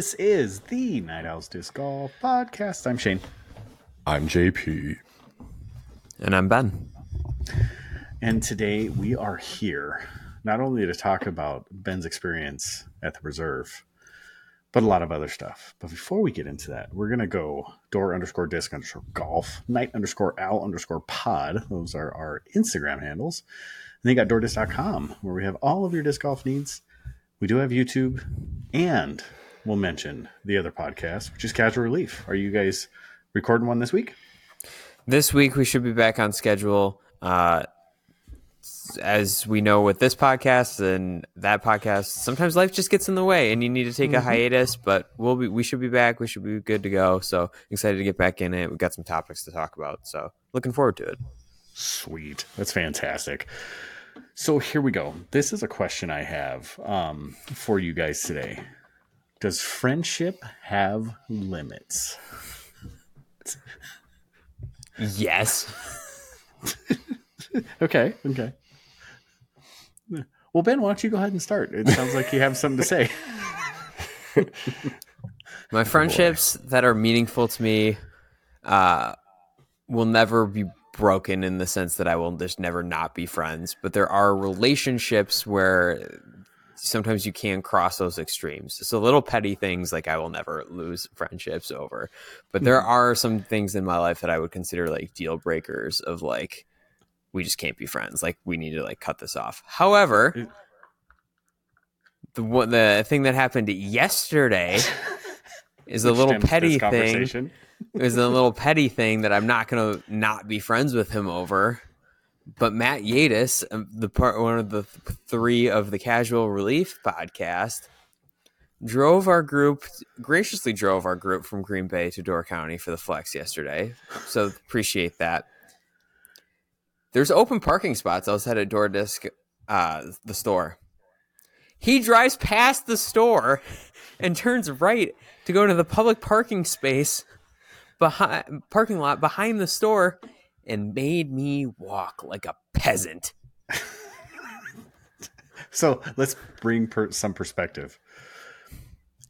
This is the Night Owls Disc Golf Podcast. I'm Shane. I'm JP. And I'm Ben. And today we are here not only to talk about Ben's experience at the reserve, but a lot of other stuff. But before we get into that, we're going to go door underscore disc underscore golf, night underscore owl underscore pod. Those are our Instagram handles. And then you got doordisc.com where we have all of your disc golf needs. We do have YouTube and we'll mention the other podcast, which is Casual Relief. Are you guys recording one this week? This week we should be back on schedule. Uh, as we know with this podcast and that podcast, sometimes life just gets in the way and you need to take mm-hmm. a hiatus, but we'll be we should be back. We should be good to go. So excited to get back in it. We've got some topics to talk about. So looking forward to it. Sweet. That's fantastic. So here we go. This is a question I have um, for you guys today. Does friendship have limits? yes. okay. Okay. Well, Ben, why don't you go ahead and start? It sounds like you have something to say. My friendships Boy. that are meaningful to me uh, will never be broken in the sense that I will just never not be friends. But there are relationships where sometimes you can cross those extremes. So little petty things like I will never lose friendships over. But there mm-hmm. are some things in my life that I would consider like deal breakers of like we just can't be friends. Like we need to like cut this off. However, the the thing that happened yesterday is a little petty thing. Is a little petty thing that I'm not gonna not be friends with him over. But Matt Yadis, um, the part one of the three of the Casual Relief podcast, drove our group graciously drove our group from Green Bay to Door County for the flex yesterday. So appreciate that. There's open parking spots outside of Door Disc, uh, the store. He drives past the store and turns right to go to the public parking space behind parking lot behind the store and made me walk like a peasant. so let's bring per- some perspective.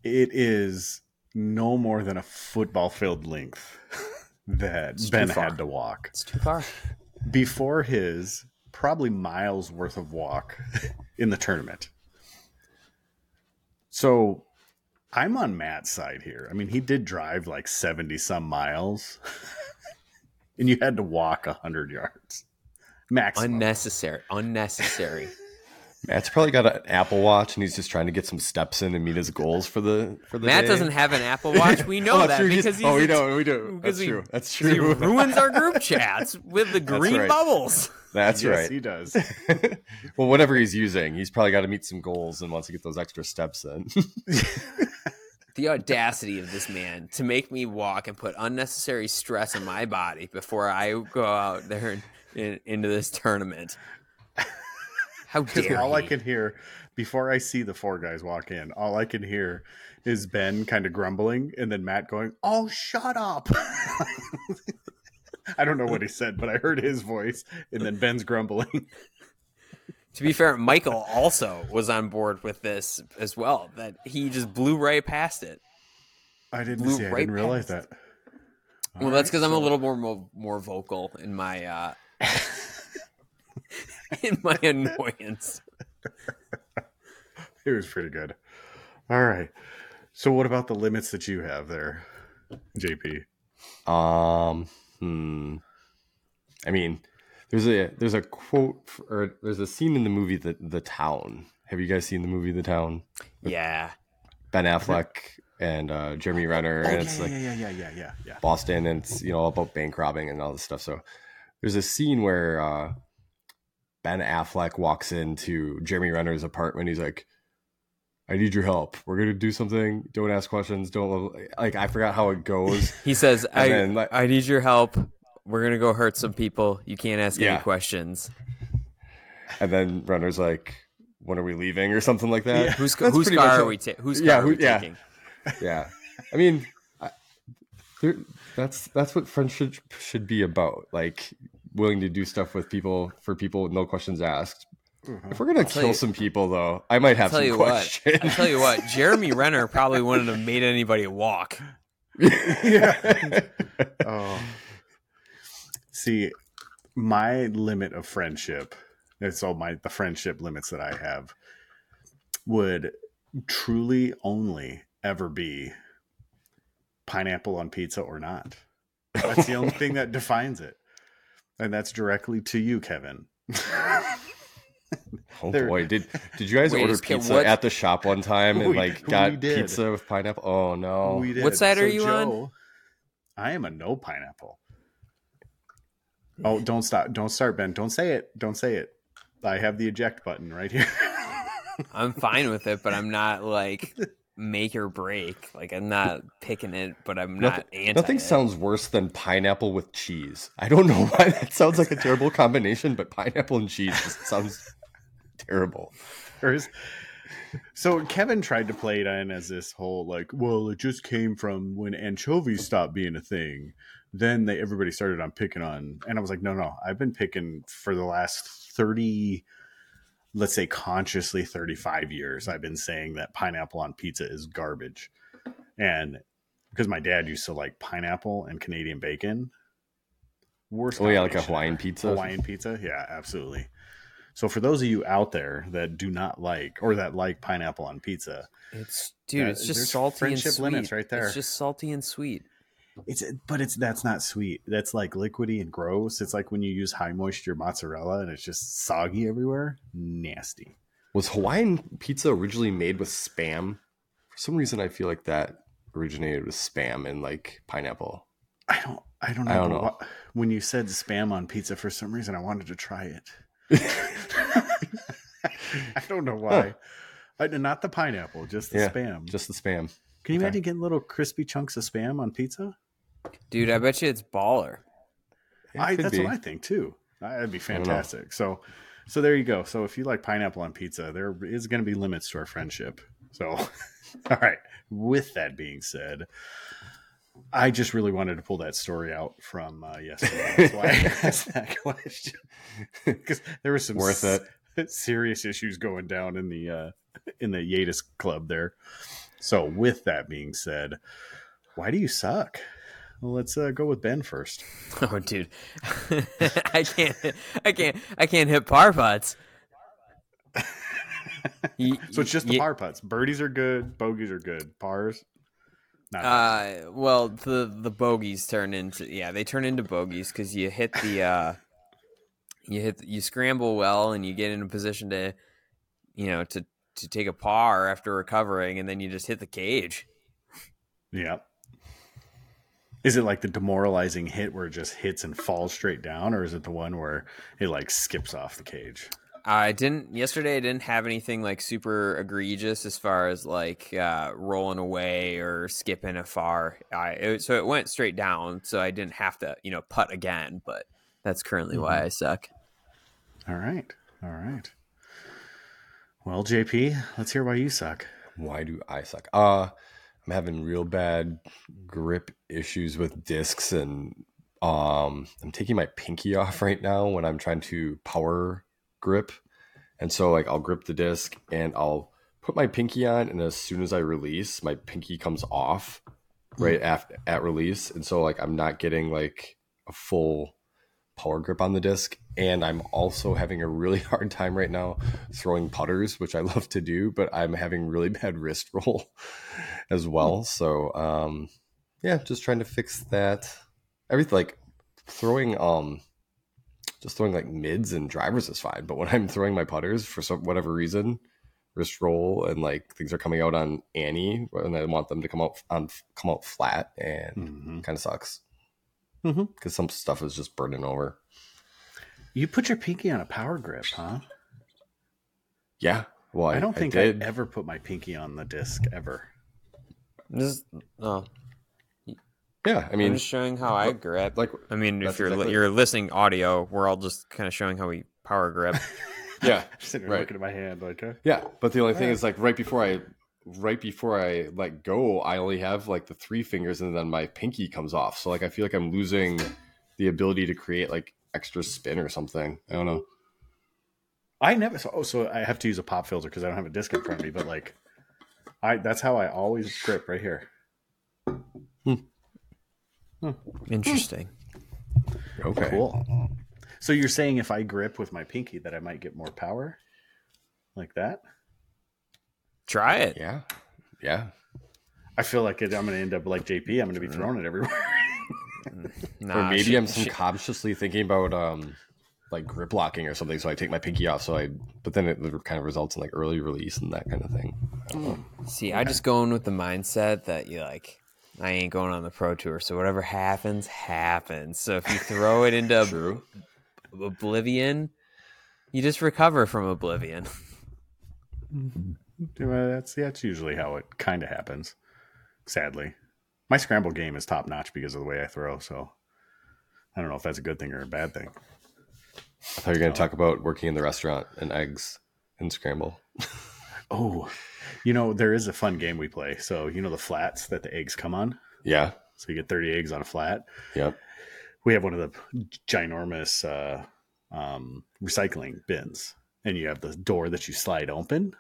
It is no more than a football field length that it's Ben had to walk. It's too far before his probably miles worth of walk in the tournament. So I'm on Matt's side here. I mean, he did drive like 70 some miles and you had to walk 100 yards. Max unnecessary, unnecessary. Matt's probably got an Apple Watch and he's just trying to get some steps in and meet his goals for the for the Matt day. doesn't have an Apple Watch. We know oh, that because he's oh we know we do. That's he, true. That's true. He ruins our group chats with the green right. bubbles. That's yes, right. He does. well, whatever he's using, he's probably got to meet some goals and wants to get those extra steps in. The audacity of this man to make me walk and put unnecessary stress on my body before I go out there and, in, into this tournament. How dare all? I can hear before I see the four guys walk in, all I can hear is Ben kind of grumbling and then Matt going, "Oh, shut up." I don't know what he said, but I heard his voice and then Ben's grumbling. to be fair, Michael also was on board with this as well. That he just blew right past it. I didn't blew see. Right I didn't realize that. All well, right, that's because so... I'm a little more more vocal in my uh, in my annoyance. it was pretty good. All right. So what about the limits that you have there, JP? Um, hmm. I mean, there's a there's a quote or there's a scene in the movie the the town. Have you guys seen the movie The Town? Yeah. Ben Affleck and uh, Jeremy Renner, oh, and yeah, it's like yeah, yeah, yeah, yeah, yeah, yeah. Boston, and it's you know about bank robbing and all this stuff. So there's a scene where uh, Ben Affleck walks into Jeremy Renner's apartment. He's like, I need your help. We're gonna do something. Don't ask questions. Don't like. I forgot how it goes. he says, "I then, like, I need your help. We're gonna go hurt some people. You can't ask yeah. any questions." And then Renner's like, "When are we leaving?" or something like that. Yeah. Who's whose car are we, ta- whose yeah, who, yeah. taking? Yeah, I mean, I, that's that's what friendship should be about. Like willing to do stuff with people for people, with no questions asked. Mm-hmm. If we're gonna tell kill you- some people, though, I might have tell some you what. questions. I tell you what, Jeremy Renner probably wouldn't have made anybody walk. Yeah. oh. See, my limit of friendship, and so my the friendship limits that I have would truly only ever be pineapple on pizza or not. That's the only thing that defines it. And that's directly to you, Kevin. Oh There- boy, did did you guys Wait, order pizza what- at the shop one time and We- like got pizza with pineapple? Oh no! What side are you on? I am a no pineapple. Oh, don't stop. Don't start, Ben. Don't say it. Don't say it. I have the eject button right here. I'm fine with it, but I'm not like make or break. Like I'm not picking it, but I'm not Nothing, anti. nothing it. sounds worse than pineapple with cheese. I don't know why that sounds like a terrible combination, but pineapple and cheese just sounds terrible. There's- so Kevin tried to play it in as this whole like, well, it just came from when anchovies stopped being a thing. Then they everybody started on picking on, and I was like, no, no, I've been picking for the last thirty, let's say consciously thirty five years. I've been saying that pineapple on pizza is garbage, and because my dad used to like pineapple and Canadian bacon. Worst. Oh yeah, like a Hawaiian ever. pizza. Hawaiian pizza, yeah, absolutely. So for those of you out there that do not like or that like pineapple on pizza, It's dude, Yeah, it's just there's salty and friendship sweet. limits right there. It's just salty and sweet. It's but it's that's not sweet. That's like liquidy and gross. It's like when you use high moisture mozzarella and it's just soggy everywhere. Nasty. Was Hawaiian pizza originally made with spam? For some reason, I feel like that originated with spam and like pineapple. I don't I don't know. I don't know. what- when you said spam on pizza for some reason I wanted to try it. I don't know why. I, not the pineapple, just the Yeah, spam. Just the spam. Can you okay. imagine getting little crispy chunks of spam on pizza? Dude, I bet you it's baller. It I, that's be. what I think too. That'd be fantastic. So, so there you go. So if you like pineapple on pizza, there is going to be limits to our friendship. So, all right. With that being said, I just really wanted to pull that story out from uh, yesterday. That's why I asked that question because there was some Worth s- it. serious issues going down in the uh, in the Yadis club there. So, with that being said, why do you suck? Well, let's uh, go with Ben first. Oh, dude, I can't, I can't, I can't hit par putts. You- So it's just the par putts. Birdies are good. Bogeys are good. Pars, not. Uh, well, the the bogeys turn into yeah, they turn into bogeys because you hit the uh, you hit you scramble well and you get in a position to, you know, to to take a par after recovering, and then you just hit the cage. yeah. Is it like the demoralizing hit where it just hits and falls straight down, or is it the one where it like skips off the cage? I didn't yesterday. I didn't have anything like super egregious as far as like uh, rolling away or skipping a far. I it, so it went straight down, so I didn't have to you know putt again. But that's currently why I suck. All right, all right. Well, JP, let's hear why you suck. Why do I suck? Uh I'm having real bad grip issues with discs and um I'm taking my pinky off right now when I'm trying to power grip. And so like I'll grip the disc and I'll put my pinky on and as soon as I release, my pinky comes off right after at release. And so like I'm not getting like a full power grip on the disc and i'm also having a really hard time right now throwing putters which i love to do but i'm having really bad wrist roll as well. So um yeah just trying to fix that. Everything like throwing um just throwing like mids and drivers is fine but when i'm throwing my putters for some whatever reason wrist roll and like things are coming out on annie and i want them to come out on come out flat and Mhm. kind of sucks Mhm. because some stuff is just burning over You put your pinky on a power grip, huh? Yeah. Well, I, don't think I, did. ever put my pinky on the disc ever. Just oh, yeah, I I mean, am just showing how I grip. like, I mean, if you're exactly- you're listening audio, we're all just kind of showing how we power grip. yeah, Sitting Right. looking at my hand like, uh, yeah. But the only thing Alright. is, like, right before I, right before I let go, I only have like the three fingers, and then my pinky comes off. So like, I feel like I'm losing the ability to create like extra spin or something. I don't know. I never. So, oh, so I have to use a pop filter because I don't have a disc in front of me. But like, I that's how I always grip right here. Hmm. Hmm. Interesting. Okay. Cool. So you're saying if I grip with my pinky that I might get more power, like that? Try it. Yeah. Yeah. I feel like it, I'm going to end up like JP. I'm going to be mm. throwing it everywhere. Mm. Nah, or maybe shit- I'm shit- subconsciously thinking about um like grip locking or something. So I take my pinky off. So I, but then it kind of results in like early release and that kind of thing. I don't. Mm. See, I just go in with the mindset that you like. I ain't going on the pro tour, so whatever happens, happens. So if you throw it into True. oblivion, you just recover from oblivion. Mm-hmm. That's that's usually how it kind of happens. Sadly, my scramble game is top notch because of the way I throw. So I don't know if that's a good thing or a bad thing. I thought you were going to talk about working in the restaurant and eggs and scramble. Oh, you know there is a fun game we play. So you know the flats that the eggs come on. Yeah. So you get 30 eggs on a flat. Yep. We have one of the ginormous uh, um, recycling bins, and you have the door that you slide open.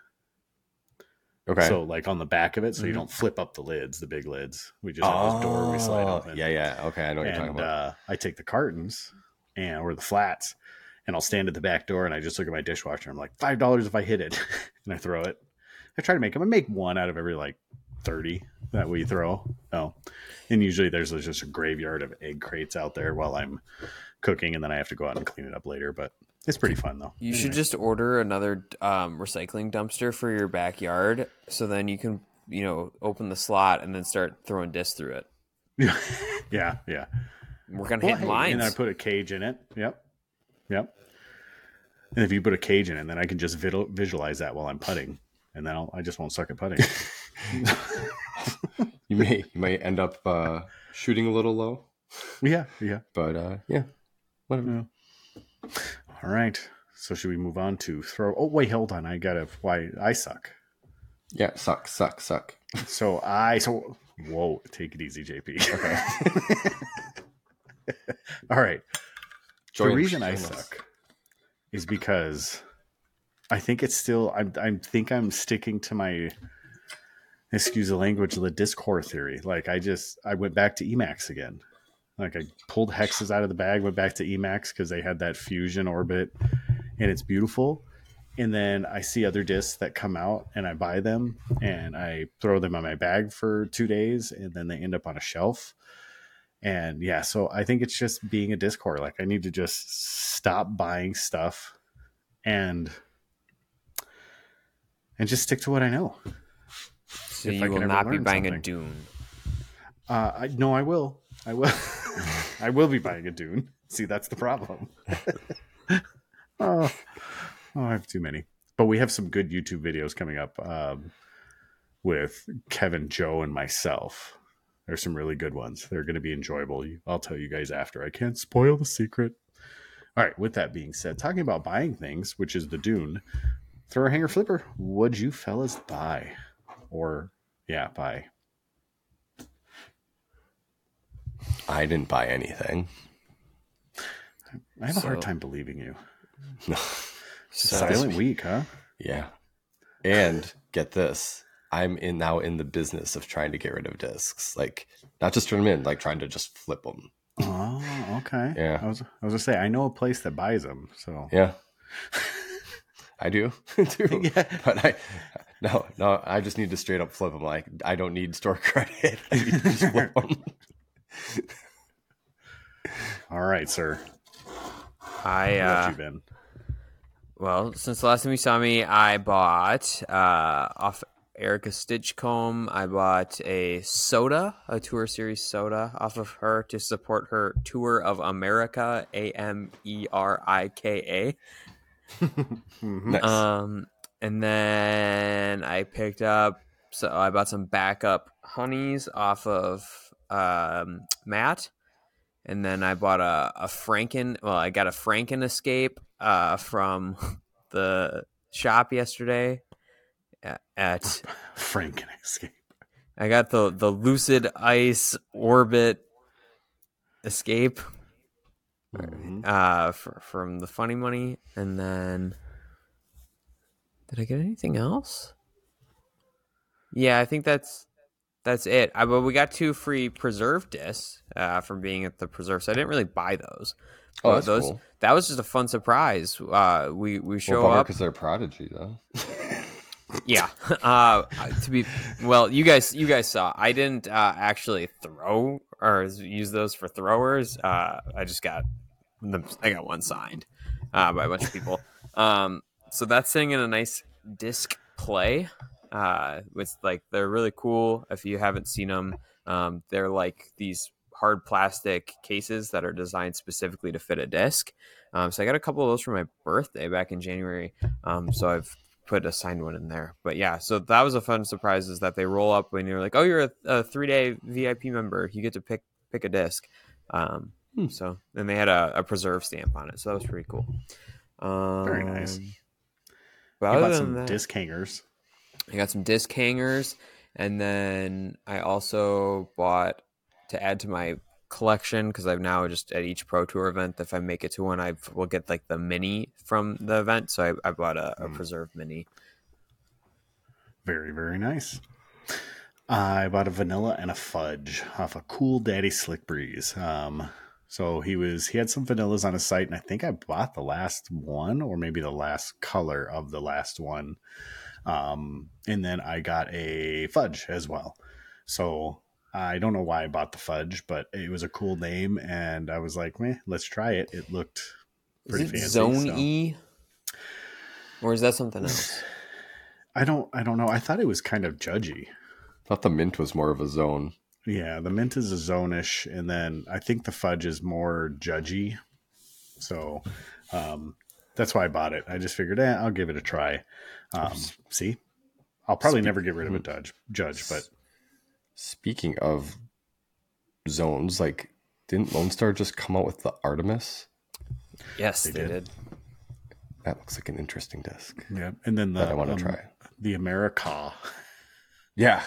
Okay. So like on the back of it, so you Mhm. don't flip up the lids, the big lids. We just have this door we slide Oh, open. Yeah. Yeah. Okay. I know what you're talking and about. uh, I take the cartons and or the flats, and I'll stand at the back door and I just look at my dishwasher. I'm like five dollars if I hit it, and I throw it. I try to make them. I make one out of every like thirty that we throw. Oh, and usually there's just a graveyard of egg crates out there while I'm cooking, and then I have to go out and clean it up later. But it's pretty fun though. You should just order another um, recycling dumpster for your backyard, so then you can, you know, open the slot and then start throwing discs through it. yeah, yeah. Work on Well, hitting hey, lines. And I put a cage in it. Yep. Yep. And if you put a cage in it, then I can just vid- visualize that while I'm putting. And then I'll, I just won't suck at putting. you may you may end up uh, shooting a little low, yeah. Yeah. but uh, yeah. Whatever. All right. So should we move on to throw? Oh, wait, hold on. I got to, why I suck. Yeah. Suck. Suck. Suck. So I, so, whoa, take it easy, JP. Okay. All right. The reason I suck is because I think it's still I I think I'm sticking to my excuse the language the Discord theory. Like I just I went back to Emacs again. Like I pulled hexes out of the bag, went back to Emacs because they had that Fuzion orbit and it's beautiful. And then I see other discs that come out and I buy them and I throw them in my bag for two days and then they end up on a shelf. And yeah, so I think it's just being a Discord. Like I need to just stop buying stuff and and just stick to what I know. so if you will not be buying a something. Dune. Uh, I no, I will. I will. I will be buying a Dune. See, that's the problem. oh, oh, I have too many. But we have some good YouTube videos coming up um, with Kevin, Joe, and myself. There's some really good ones. They're going to be enjoyable. I'll tell you guys after. I can't spoil the secret. All right. With that being said, talking about buying things, which is the Dune, throw a hanger flipper. What'd you fellas buy? Or yeah, buy. I didn't buy anything. I have a hard time believing you. No. So, Silent week, huh? Yeah. And get this. I'm in now in the business of trying to get rid of discs. Like not just turn them in, like trying to just flip them. Oh, okay. Yeah. I was I was gonna say I know a place that buys them. So Yeah. I do too. Yeah. But I no, no, I just need to straight up flip them. Like I don't need store credit. I need to just flip 'em. All right, sir. I uh, you been? well, since the last time you saw me, I bought uh, off Erica Stitchcomb. I bought a soda, a tour series soda, off of her to support her tour of America. A M E R I K Mhm. Nice. Um, and then I picked up. So I bought some backup honeys off of um, Matt. And then I bought a, a Franken. Well, I got a Franken Escape uh, from the shop yesterday. At, at Franken escape. I got the the Lucid Ice Orbit Escape Mhm. uh, fr from the Funny Money, and then Did I get anything else? Yeah, I think that's that's it. I, but we got two free preserve discs uh, from being at the preserve, so I didn't really buy those. Oh, that's those cool. that was just a fun surprise. Uh, we we show well, up. because they're prodigy, though. Yeah. Uh, to be well, you guys you guys saw. I didn't uh, actually throw or use those for throwers. Uh, I just got them. I got one signed uh, by a bunch of people. Um, so that's sitting in a nice disc play. Uh, with like they're really cool. If you haven't seen them, um, they're like these hard plastic cases that are designed specifically to fit a disc. Um, so I got a couple of those for my birthday back in January. Um, so I've put a signed one in there. But yeah, so that was a fun surprise is that they roll up when you're like, oh, you're a, a three day VIP member. You get to pick pick a disc. Um, Hmm. So and they had a, a preserve stamp on it, so that was pretty cool. Um, Very nice. But I other bought some that, disc hangers. I got some disc hangers, and then I also bought to add to my collection because I've now just at each Pro Tour event, if I make it to one, I will get like the mini from the event. So I, I bought a, a Mm. preserve mini. Very, very nice. I bought a vanilla and a fudge off a cool daddy slick breeze. Um, so he was he had some vanillas on his site, and I think I bought the last one or maybe the last color of the last one. Um, and then I got a fudge as well. So I don't know why I bought the fudge, but it was a cool name, and I was like, "Meh, let's try it." It looked Is pretty it fancy. Zone so- E, or is that something else? I don't I don't know. I thought it was kind of judgy. thought the mint was more of a zone. Yeah, the mint is a zonish, and then I think the fudge is more judgy. So um, that's why I bought it. I just figured, eh, I'll give it a try. Um, see, I'll probably Speak- never get rid of a judge, judge, but Speaking of zones, like didn't Lone Star just come out with the Artemis? Yes, They they, did. did. That looks like an interesting disc yeah. And then the that I want to um, try. the America, Yeah,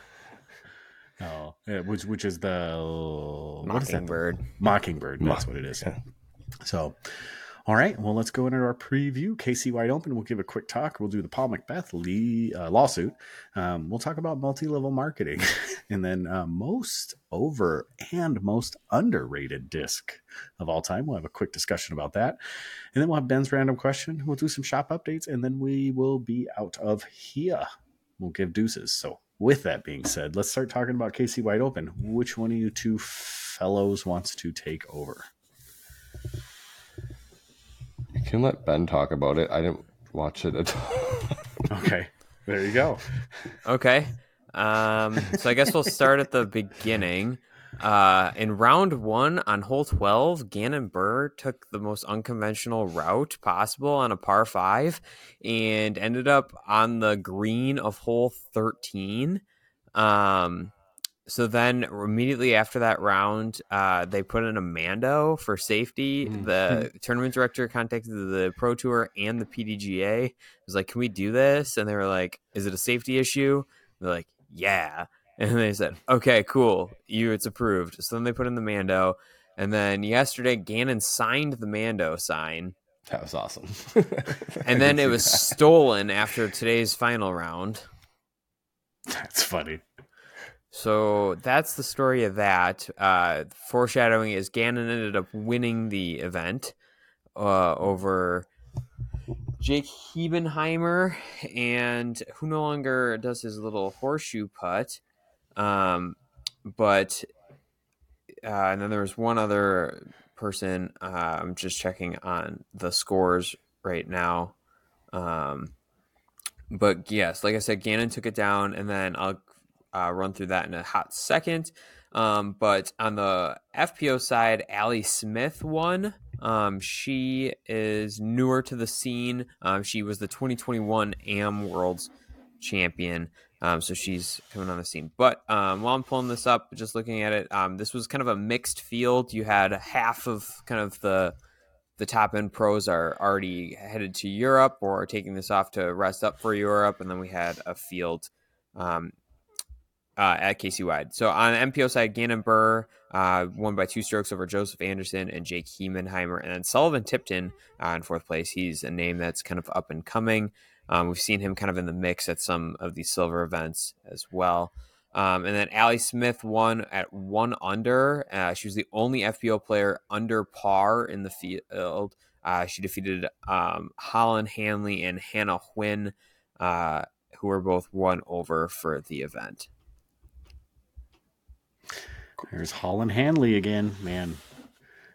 oh, yeah, which which is the what is that? Mockingbird. Mockingbird. That's what it is. Yeah. So, all right. Well, let's go into our preview. KC Wide Open. We'll give a quick talk. We'll do the Paul McBeth Lee, uh, lawsuit. Um, we'll talk about multi level marketing and then uh, most over and most underrated disc of all time. We'll have a quick discussion about that. And then we'll have Ben's random question. We'll do some shop updates and then we will be out of here. We'll give deuces. So, with that being said, let's start talking about KC Wide Open. Which one of you two fellows wants to take over? You can let Ben talk about it. I didn't watch it at all. Okay, there you go. Okay. Um, so I guess we'll start at the beginning. Uh, in round one on hole 12, Gannon Buhr took the most unconventional route possible on a par five and ended up on the green of hole 13. Um, so then immediately after that round, uh, they put in a Mando for safety. Mhm. The tournament director contacted the Pro Tour and the PDGA. It Was like, "Can we do this?" And they were like, "Is it a safety issue?" They're like, "Yeah." And they said, "Okay, cool. You, it's approved." So then they put in the Mando, and then yesterday Gannon signed the Mando sign, that was awesome. and then it was stolen after today's final round. That's funny. So that's the story of that. Uh, foreshadowing is Gannon ended up winning the event uh, over Jake Hebenheimer, and who no longer does his little horseshoe putt. Um, but uh, and then there was one other person. Uh, I'm just checking on the scores right now. Um, but yes, like I said, Gannon took it down, and then I'll uh, run through that in a hot second. Um, but on the FPO side, Allie Smith won. Um, she is newer to the scene. Um, she was the 2021 AM Worlds champion. Um, so she's coming on the scene. But um, while I'm pulling this up, just looking at it, um, this was kind of a mixed field. You had half of kind of the the top end pros are already headed to Europe or taking this off to rest up for Europe, and then we had a field um, uh, at KC Wide. So on the MPO side, Gannon Buhr uh, won by two strokes over Joseph Anderson and Jake Hebenheimer, and then Sullivan Tipton uh, in fourth place. He's a name that's kind of up and coming. Um, we've seen him kind of in the mix at some of these silver events as well. Um, and then Allie Smith won at one under. Uh, she was the only FPO player under par in the field. Uh, she defeated um, Holyn Handley and Hannah Huynh, uh, who were both one over for the event. There's Holyn Handley again, man.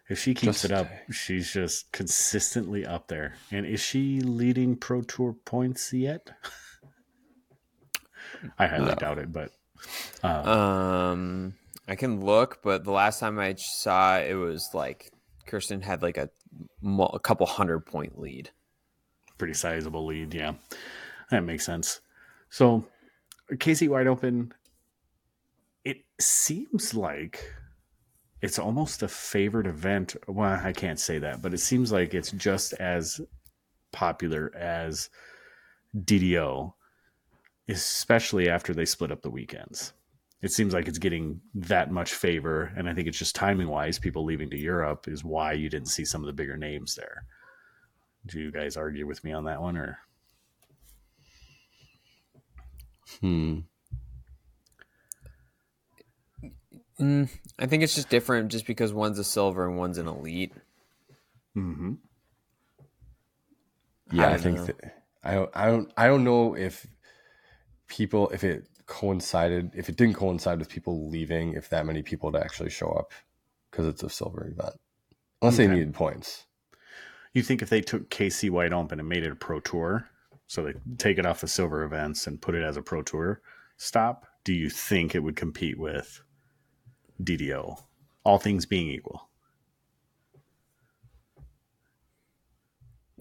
If she keeps Just- it up, she's just consistently up there. And is she leading Pro Tour points yet? I highly No. doubt it, but uh, Um, I can look, but the last time I saw it was like Kristin had like a, a couple hundred point lead. pretty sizable lead. Yeah, that makes sense. So, KC Wide Open, seems like it's almost a favored event. Well, I can't say that, but it seems like it's just as popular as DDO, especially after they split up the weekends. It seems like it's getting that much favor, and I think it's just timing wise. People leaving to Europe is why you didn't see some of the bigger names there. Do you guys argue with me on that one, or Hmm. Mm, I think it's just different just because one's a silver and one's an elite. mm-hmm. Yeah, I I, think that I don't I don't I don't know if people if it coincided if it didn't coincide with people leaving if that many people to actually show up because it's a silver event unless they Okay. needed points. You think if they took KC Wide Open and made it a pro tour, so they take it off the silver events and put it as a pro tour stop, do you think it would compete with DDO? All things being equal.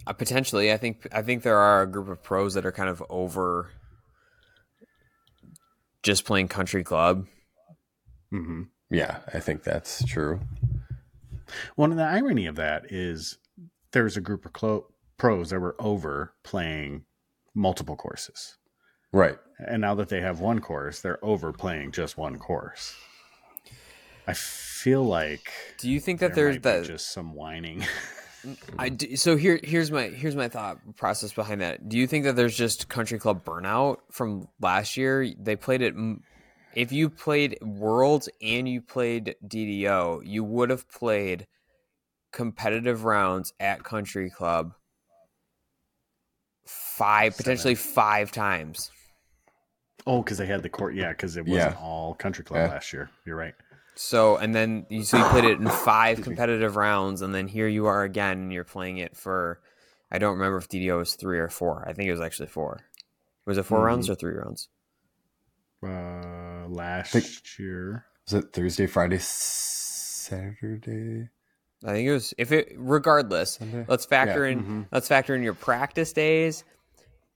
Uh, potentially, I think I think there are a group of pros that are kind of over just playing country club. Mm-hmm. Yeah, I think that's true. One of the irony of that is there's a group of clo- pros that were over playing multiple courses. Right. And now that they have one course, they're over playing just one course. I feel like Do you think that there there's that? just some whining. I do, so here here's my here's my thought process behind that. Do you think that there's just country club burnout from last year? They played it. If you played Worlds and you played DDO, you would have played competitive rounds at country club five Seven. potentially five times. Oh, because they had the court. Yeah, because it wasn't Yeah. all country club Yeah. last year. You're right. So and then you so you played it in five competitive rounds, and then here you are again, and you're playing it for. I don't remember if DDO was three or four. I think it was actually four. Was it 4 rounds or three rounds? Uh, last Think- year. Was it Thursday, Friday, Saturday, I think it was. If it regardless, Sunday? let's factor Yeah. in. Mhm. Let's factor in your practice days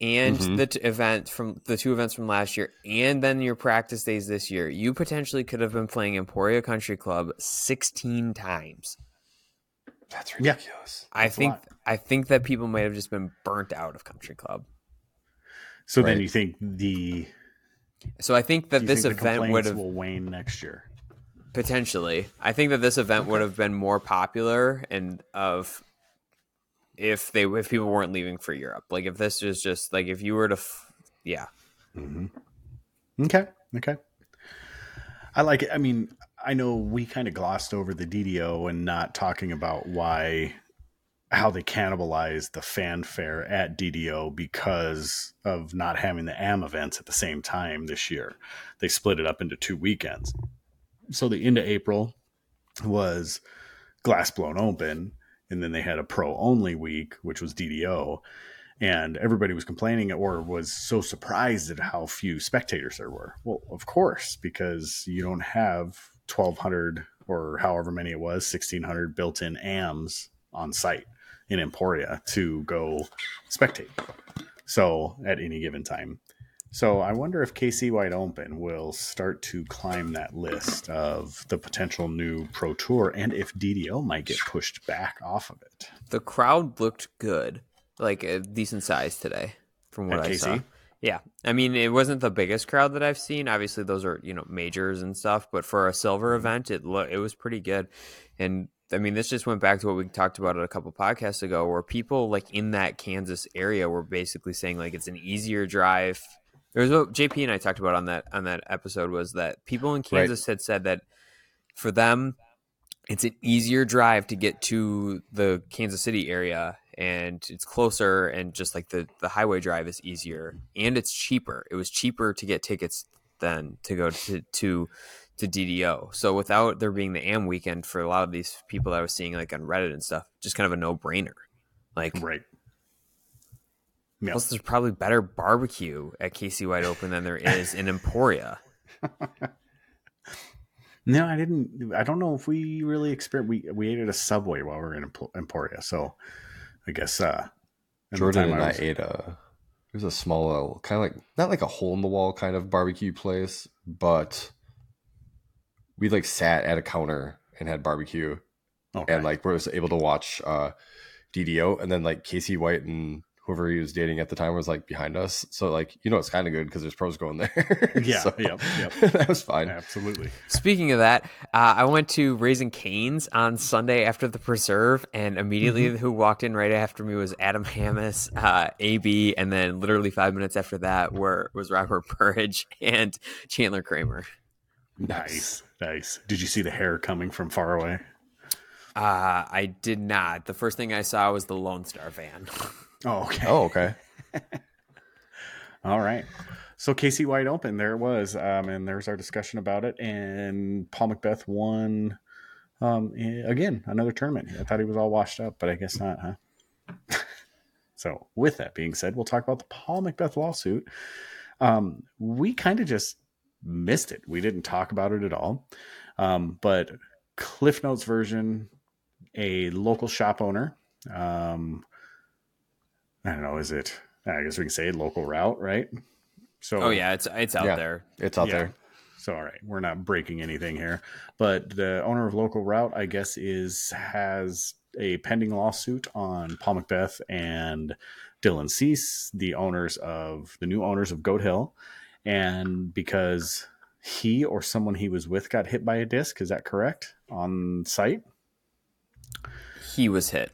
and Mhm. the t- event from the two events from last year, and then your practice days this year. You potentially could have been playing Emporia Country Club sixteen times. That's Yeah. ridiculous. I That's think. I think that people might have just been burnt out of Country Club. So then you think the So I think that this think event would have will wane next year. potentially. I think that this event would have been more popular and of if they if people weren't leaving for Europe. Like if this was just like if you were to, f- yeah, hmm Okay. Okay. I like it. I mean, I know we kind of glossed over the DDO and not talking about why how they cannibalized the fanfare at DDO because of not having the AM events at the same time this year. They split it up into two weekends. So the end of April was glass blown open, and then they had a pro only week, which was DDO. And everybody was complaining or was so surprised at how few spectators there were. Well, of course, because you don't have 1,200 or however many it was, 1,600 built in AMs on site in Emporia to go spectate. So at any given time. So I wonder if KC Wide Open will start to climb that list of the potential new Pro Tour and if DDO might get pushed back off of it. the crowd looked good, like a decent size today, from what At I KC? saw. Yeah, I mean it wasn't the biggest crowd that I've seen. Obviously, those are you know majors and stuff, but for a silver mm-hmm. event, it lo- it was pretty good, and I mean, this just went back to what we talked about a couple podcasts ago, where people like in that Kansas area were basically saying like it's an easier drive. There's what JP and I talked about on that on that episode was that people in Kansas right. had said that for them, it's an easier drive to get to the Kansas City area and it's closer and just like the the highway drive is easier and it's cheaper. It was cheaper to get tickets than to go to to to DDO. So without there being the AM weekend for a lot of these people that I was seeing like on Reddit and stuff, just kind of a no brainer. Like right. Yep. Plus, there's probably better barbecue at KC Wide Open than there is in Emporia. no, I didn't. I don't know if we really experienced. We we ate at a Subway while we were in Emporia, so I guess. uh Jordan and I, was, I ate a. There's a small, kind of like not like a hole in the wall kind of barbecue place, but we like sat at a counter and had barbecue, okay. and like we was able to watch uh DDO, and then like Casey White and whoever he was dating at the time was like behind us. So like you know it's kind of good because there's pros going there. yeah, so, yep, yep. that was fine. Absolutely. Speaking of that, uh, I went to Raising Cane's on Sunday after the preserve, and immediately mm-hmm. who walked in right after me was Adam Hammes, uh, AB, and then literally five minutes after that were was Robert Burridge and Chandler Kramer. Nice, nice. Did you see the hair coming from far away? Uh, I did not. The first thing I saw was the Lone Star van. Oh, okay. Oh, okay. All right. So KC Wide Open, there it was, um, and there's our discussion about it. And Paul McBeth won um, again another tournament. I thought he was all washed up, but I guess not, huh? so, with that being said, we'll talk about the Paul McBeth lawsuit. Um, we kind of just missed it. We didn't talk about it at all. Um, but Cliff Notes version, a local shop owner um, I don't know, is it? I guess we can say local route, right? So, oh yeah, it's it's out yeah, there. It's out yeah. there. So all right, we're not breaking anything here, but the owner of local route, I guess, is has a pending lawsuit on Paul Macbeth and Dylan Cease, the owners of the new owners of Goat Hill, and because he or someone he was with got hit by a disc, is that correct on site? He was hit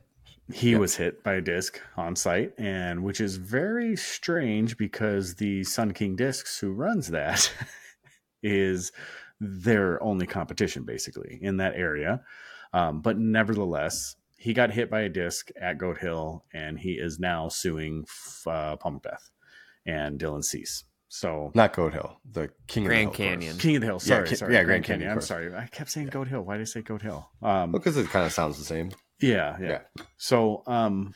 he yep. was hit by a disc on site and which is very strange because the sun king discs who runs that is their only competition basically in that area um, but nevertheless he got hit by a disc at goat hill and he is now suing uh, Paul McBeth and dylan cease so not Goat Hill, the King Grand of the Hill Canyon. Course. King of the Hill. Sorry, yeah, sorry. Yeah, Grand, Canyon. I'm sorry. I kept saying yeah. Goat Hill. Why did I say Goat Hill? Um, because it kind of sounds the same. Yeah, yeah. yeah. So, um,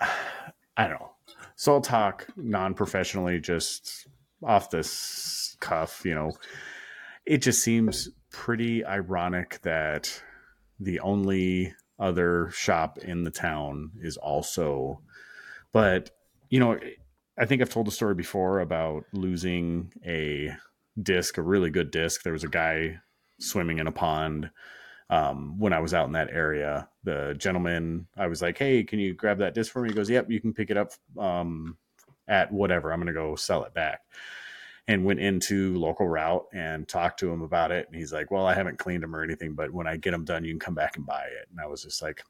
I don't know. So I'll talk non-professionally, just off this cuff. You know, it just seems pretty ironic that the only other shop in the town is also, but you know, I think I've told the story before about losing a disc, a really good disc. There was a guy swimming in a pond um, when I was out in that area. The gentleman, I was like, "Hey, can you grab that disc for me?" He goes, "Yep, you can pick it up um, at whatever. I'm going to go sell it back." And went into local route and talked to him about it. And he's like, "Well, I haven't cleaned them or anything, but when I get them done, you can come back and buy it." And I was just like,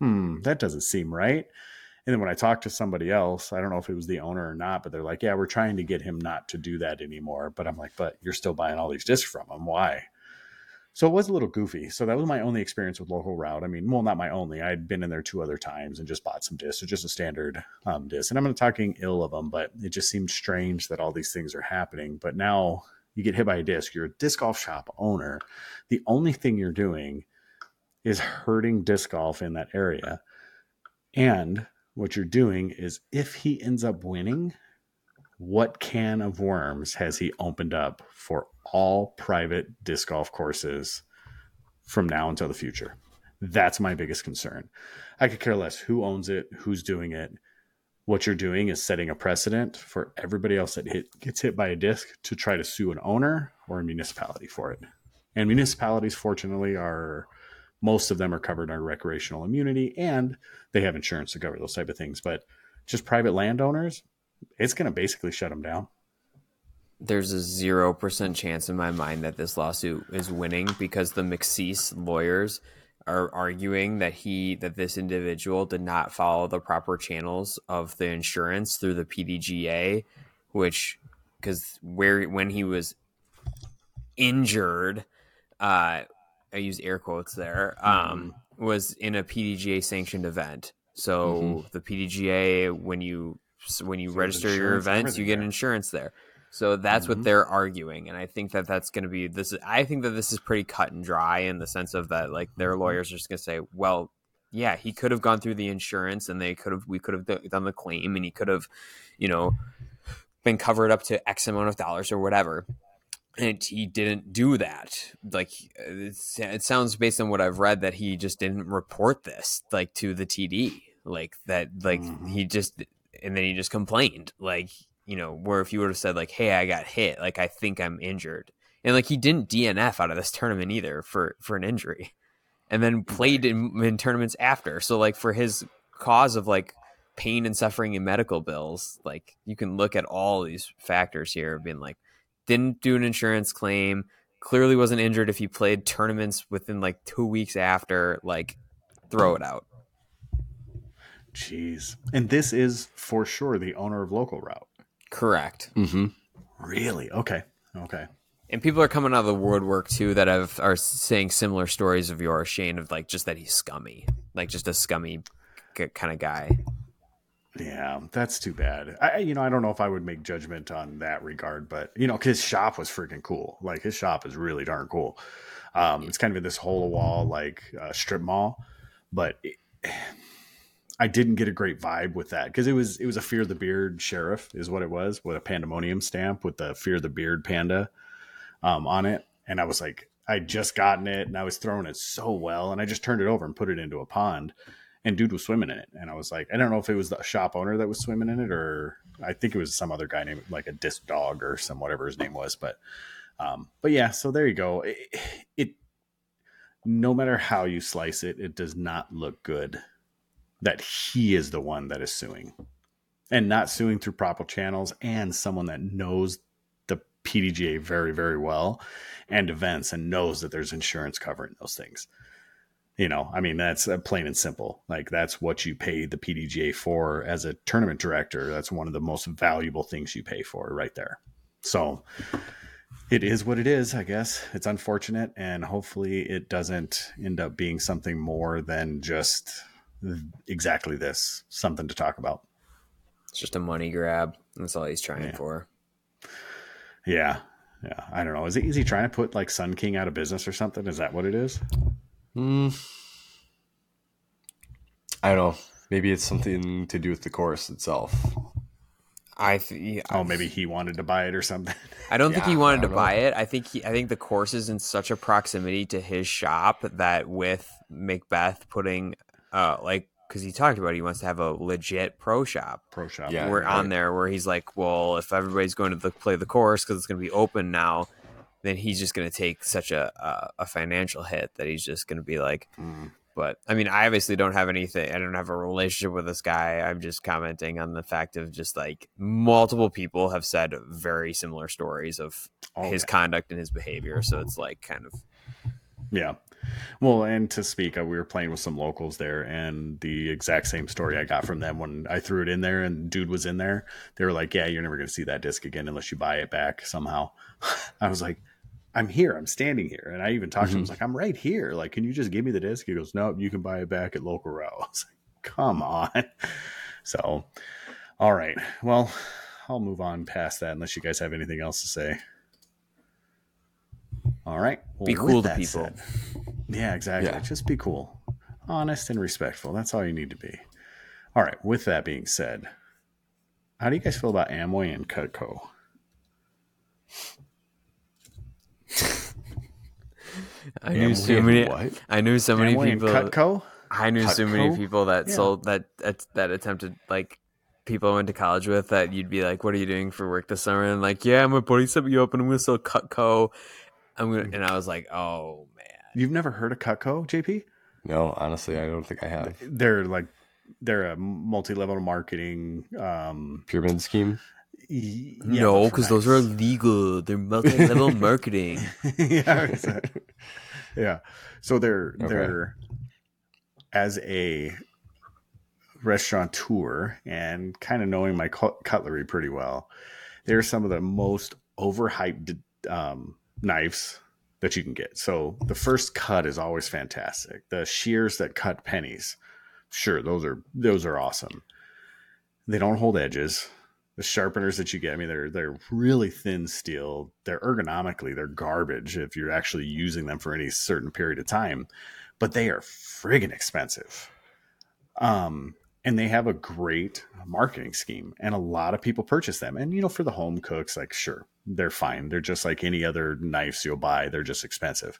"Hmm, that doesn't seem right." And then when I talked to somebody else, I don't know if it was the owner or not, but they're like, "Yeah, we're trying to get him not to do that anymore." But I'm like, "But you're still buying all these discs from him. Why?" So it was a little goofy. So that was my only experience with local route. I mean, well, not my only. I'd been in there two other times and just bought some discs. So just a standard um, disc. And I'm not talking ill of them, but it just seemed strange that all these things are happening. But now you get hit by a disc. You're a disc golf shop owner. The only thing you're doing is hurting disc golf in that area. And what you're doing is if he ends up winning, what can of worms has he opened up for all private disc golf courses from now until the future? That's my biggest concern. I could care less who owns it, who's doing it. What you're doing is setting a precedent for everybody else that hit, gets hit by a disc to try to sue an owner or a municipality for it. And municipalities, fortunately, are most of them are covered under recreational immunity and they have insurance to cover those type of things. But just private landowners, it's going to basically shut them down. There's a zero percent chance in my mind that this lawsuit is winning because the McCease lawyers are arguing that he that this individual did not follow the proper channels of the insurance through the PDGA, which because where when he was injured, uh, I use air quotes there, um, was in a PDGA sanctioned event. So Mhm. the PDGA, when you when you So register your events, you get there. insurance there. So that's Mhm. what they're arguing, and I think that that's going to be this. I think that this is pretty cut and dry in the sense of that, like their lawyers are just going to say, "Well, yeah, he could have gone through the insurance, and they could have, we could have done the claim, and he could have, you know, been covered up to X amount of dollars or whatever." And he didn't do that. Like it's, it sounds based on what I've read that he just didn't report this like to the TD, like that, like Mhm. he just and then he just complained like you know where if you would have said like hey i got hit like i think i'm injured and like he didn't dnf out of this tournament either for for an injury and then played in, in tournaments after so like for his cause of like pain and suffering and medical bills like you can look at all these factors here being like didn't do an insurance claim clearly wasn't injured if he played tournaments within like two weeks after like throw it out Jeez. And this is for sure the owner of Local Route. Correct Mm-hmm. Really? Okay. Okay. And people are coming out of the woodwork too that have are saying similar stories of yours, Shane, of like just that he's scummy, like just a scummy kind of guy. Yeah, that's too bad. I, you know, I don't know if I would make judgment on that regard, but you know, his shop was freaking cool. Like his shop is really darn cool. Um, it's kind of in this hole of wall like uh, strip mall, but it, I didn't get a great vibe with that because it was it was a Fear the Beard sheriff is what it was with a pandemonium stamp with the Fear the Beard panda um, on it, and I was like, I just gotten it and I was throwing it so well, and I just turned it over and put it into a pond and dude was swimming in it. And i was like i don't know if it was the shop owner that was swimming in it or i think it was some other guy named like a disc dog or some whatever his name was but um but yeah so there you go. It, it no matter how you slice it it does not look good that he is the one that is suing. And not suing through proper channels and someone that knows the pdga very very well and events and knows that there's insurance covering those things. You know i mean that's uh, plain and simple. Like that's what you pay the pdga for as a tournament director. That's one of the most valuable things you pay for right there. So it is what it is i guess. It's unfortunate and hopefully it doesn't end up being something more than just exactly this something to talk about It's just a money grab. That's all he's trying Yeah. for. yeah yeah i don't know is he, is he trying to put like sun king out of business or something is that what it is Mm. I don't know. Maybe it's something to do with the course itself. I th- oh maybe he wanted to buy it or something I don't think he wanted to don't buy it. I think he, I think the course is in such a proximity to his shop that with McBeth putting, uh, like because he talked about he wants to have a legit pro shop. pro shop Yeah. we're right. on there where he's like, well, if everybody's going to the, play the course because it's going to be open now, then he's just going to take such a, a a financial hit that he's just going to be like. Mm. But I mean, I obviously don't have anything. I don't have a relationship with this guy. I'm just commenting on the fact of just like multiple people have said very similar stories of his conduct and his behavior. So it's like kind of Yeah. Well, and to speak, uh, we were playing with some locals there, and the exact same story I got from them when I threw it in there and dude was in there. They were like, Yeah, you're never going to see that disc again unless you buy it back somehow. I was like, I'm here. I'm standing here. And I even talked to him. I was like, I'm right here. Like, can you just give me the disc? He goes, No, you can buy it back at local route. I was like, Come on. So, all right. Well, I'll move on past that unless you guys have anything else to say. All right. Well, Be cool to people. said- yeah, exactly. Yeah. Just be cool, honest, and respectful. That's all you need to be. All right. With that being said, how do you guys feel about Amway and Cutco? I knew so many. what? I knew so many Amway people. Cutco? I knew so many people that Yeah. sold that, that that attempted like people I went to college with that you'd be like, "What are you doing for work this summer?" And like, "Yeah, my buddy set me up, and I'm gonna sell Cutco." I'm gonna, mm. and I was like, "Oh man." You've never heard of Cutco, JP? No, honestly, I don't think I have. They're like they're a multi-level marketing. Um, Pyramid scheme. y- yeah, no, because those are nice. illegal. They're multi-level marketing. yeah, exactly. yeah. So they're Okay. they're as a restaurateur and kind of knowing my cutlery pretty well, they're some of the most overhyped um, knives that you can get. So the first cut is always fantastic. The shears that cut pennies, sure, those are those are awesome. They don't hold edges. The sharpeners that you get, I mean, they're they're really thin steel. They're ergonomically, they're garbage if you're actually using them for any certain period of time, but they are friggin' expensive. Um, and they have a great marketing scheme, and a lot of people purchase them. And you know, for the home cooks, like sure, they're fine. They're just like any other knives you'll buy. They're just expensive.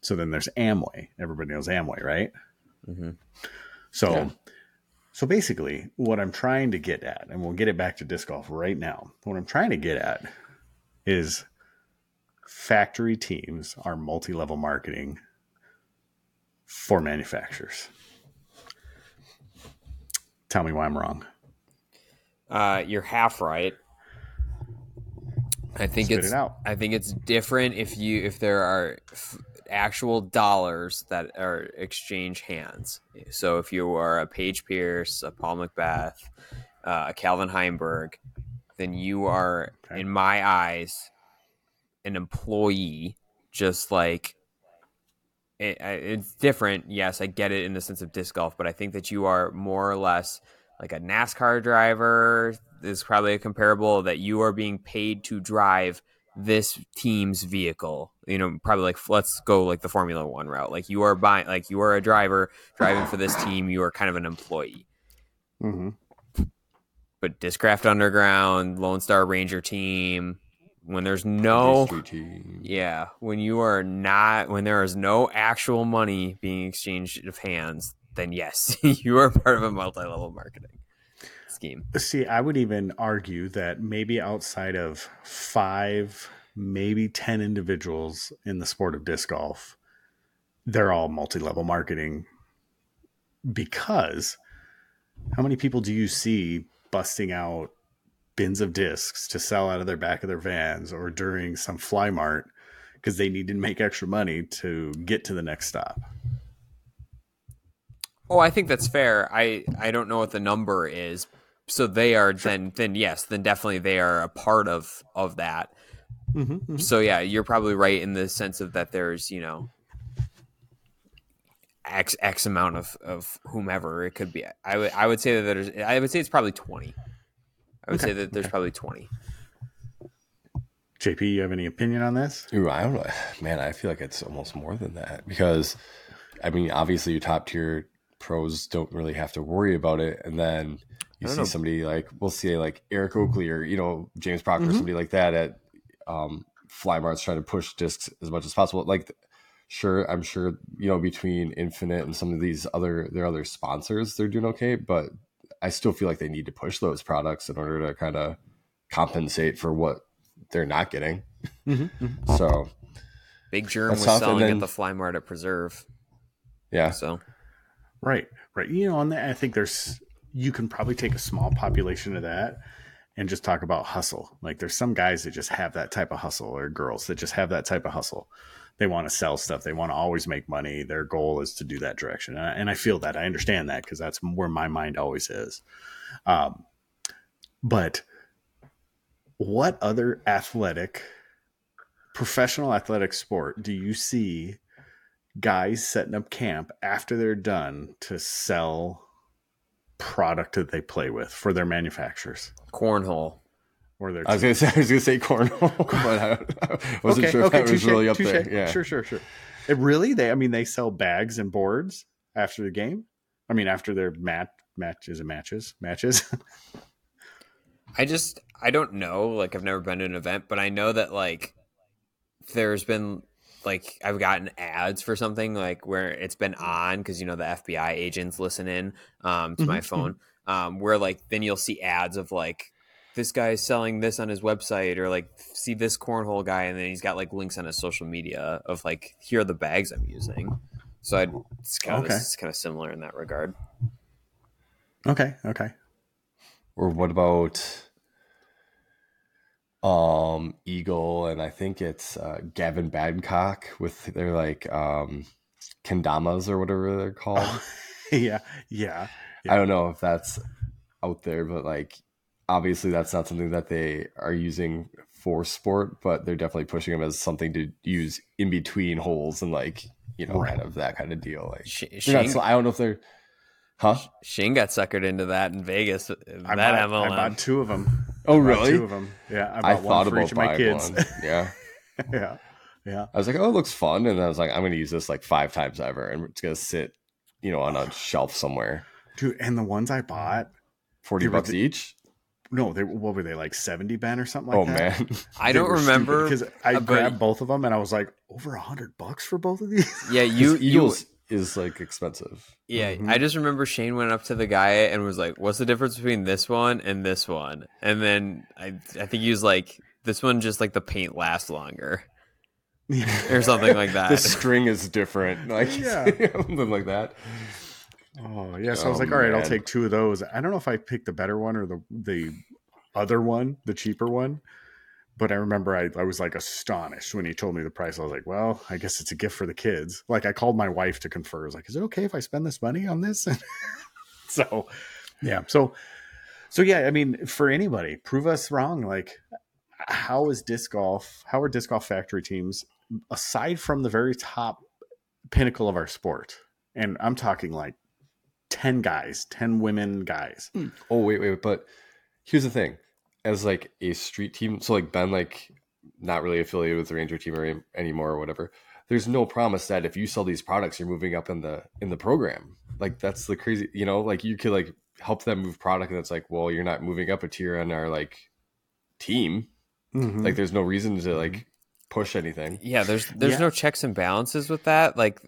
So then there's Amway. Everybody knows Amway, right? hmm So, Yeah. so basically, what I'm trying to get at, and we'll get it back to disc golf right now. What I'm trying to get at is factory teams are multi-level marketing for manufacturers. Tell me why I'm wrong. Uh, you're half right. I think Spit it's it. I think it's different if you if there are f- actual dollars that are exchange hands. So if you are a Paige Pierce, a Paul McBeth, uh, a Calvin Heimburg, then you are, Okay. in my eyes, an employee. Just like it, it's different. Yes, I get it in the sense of disc golf, but I think that you are more or less like a NASCAR driver is probably a comparable that you are being paid to drive this team's vehicle. You know, probably like let's go like the Formula One route. Like you are buying, like you are a driver driving for this team. You are kind of an employee. Mm-hmm. But Discraft Underground, Lone Star Ranger team, when there's no yeah, when you are not, when there is no actual money being exchanged of hands, then yes, you are part of a multi-level marketing scheme. See, I would even argue that maybe outside of five, maybe 10 individuals in the sport of disc golf, they're all multi level marketing because how many people do you see busting out bins of discs to sell out of their back of their vans or during some fly mart because they need to make extra money to get to the next stop? Oh, I think that's fair. I I don't know what the number is. So they are then then yes, then definitely they are a part of of that. Mm-hmm, So yeah, you're probably right in the sense of that there's, you know, X X amount of, of whomever it could be. I would I would say that there's I would say it's probably twenty. I would Okay, say that there's probably twenty. JP, you have any opinion on this? Ooh, I don't know. Man, I feel like it's almost more than that because, I mean, obviously your top tier pros don't really have to worry about it, and then you see know. somebody like we'll see like Eric Oakley or you know James Proctor, Mhm. somebody like that at um, fly marts trying to push discs as much as possible. Like, sure, I'm sure you know between Infinite and some of these other their other sponsors, they're doing okay, but I still feel like they need to push those products in order to kind of compensate for what they're not getting. Mm-hmm. So Big Jerm was selling then- at the Fly Mart at Preserve. yeah, So Right, right. You know, that, I think there's you can probably take a small population of that and just talk about hustle. Like there's some guys that just have that type of hustle, or girls that just have that type of hustle. They want to sell stuff. They want to always make money. Their goal is to do that direction, and I, and I feel that. I understand that because that's where my mind always is. Um, but what other athletic, professional athletic sport do you see guys setting up camp after they're done to sell product that they play with for their manufacturers cornhole. or their I was gonna say I was gonna say cornhole, but I, wasn't sure if that was really up touche. there. Yeah, Sure, sure, sure. It really they I mean they sell bags and boards after the game. I mean after their mat matches and matches matches. I just I don't know. Like I've never been to an event, but I know that like there's been like I've gotten ads for something like where it's been on because you know the FBI agents listen in um, to my Mhm, phone. Um, where like then you'll see ads of like this guy is selling this on his website or like see this cornhole guy and then he's got like links on his social media of like here are the bags I'm using. So I it's kind of Okay. it's kind of similar in that regard. okay, okay. Or what about um Eagle and I think it's uh, Gavin Babcock with their like um kendamas or whatever they're called. yeah, yeah. I don't know if that's out there, but like obviously that's not something that they are using for sport, but they're definitely pushing them as something to use in between holes and like you know Right. kind of that kind of deal. Like Sh- Shane, not, so I don't know if they're huh. Shane got suckered into that in Vegas. That I bought, I bought two of them. Oh I really? Two of them. Yeah, I I, bought one thought for about each of my kids. one. Yeah. yeah, yeah. I was like, oh, it looks fun. And I was like, I'm going to use this like five times ever. And it's going to sit, you know, on a shelf somewhere. Dude, and the ones I bought, 40 bucks the- each. no, they what were they like seventy ben or something like oh, that? man. I don't remember because I uh, grabbed both of them and I was like over a hundred bucks for both of these. Yeah, you you is like expensive. Yeah, Mhm. I just remember Shane went up to the guy and was like, "What's the difference between this one and this one?" And then I, I think he was like, "This one just like the paint lasts longer or something like that." the string is different. Like, Yeah. something like that. Oh yeah, so I was Oh, like, all right, I'll take two of those. I don't know if I picked the better one or the the other one, the cheaper one. But I remember I, I was like astonished when he told me the price. I was like, well, I guess it's a gift for the kids. Like I called my wife to confer. I was like, is it okay if I spend this money on this? so yeah. So so yeah, I mean, for anybody, prove us wrong. Like how is disc golf, how are disc golf factory teams, aside from the very top pinnacle of our sport? And I'm talking like 10 guys, 10 women guys. Hmm. Oh, wait, wait. But here's the thing as like a street team, so like Ben, like not really affiliated with the Ranger team or any- anymore or whatever. There's no promise that if you sell these products, you're moving up in the in the program. Like that's the crazy, you know. Like you could like help them move product, and it's like, well, you're not moving up a tier on our like team. Mm-hmm. Like there's no reason to like push anything. yeah, there's there's Yeah. no checks and balances with that. Like,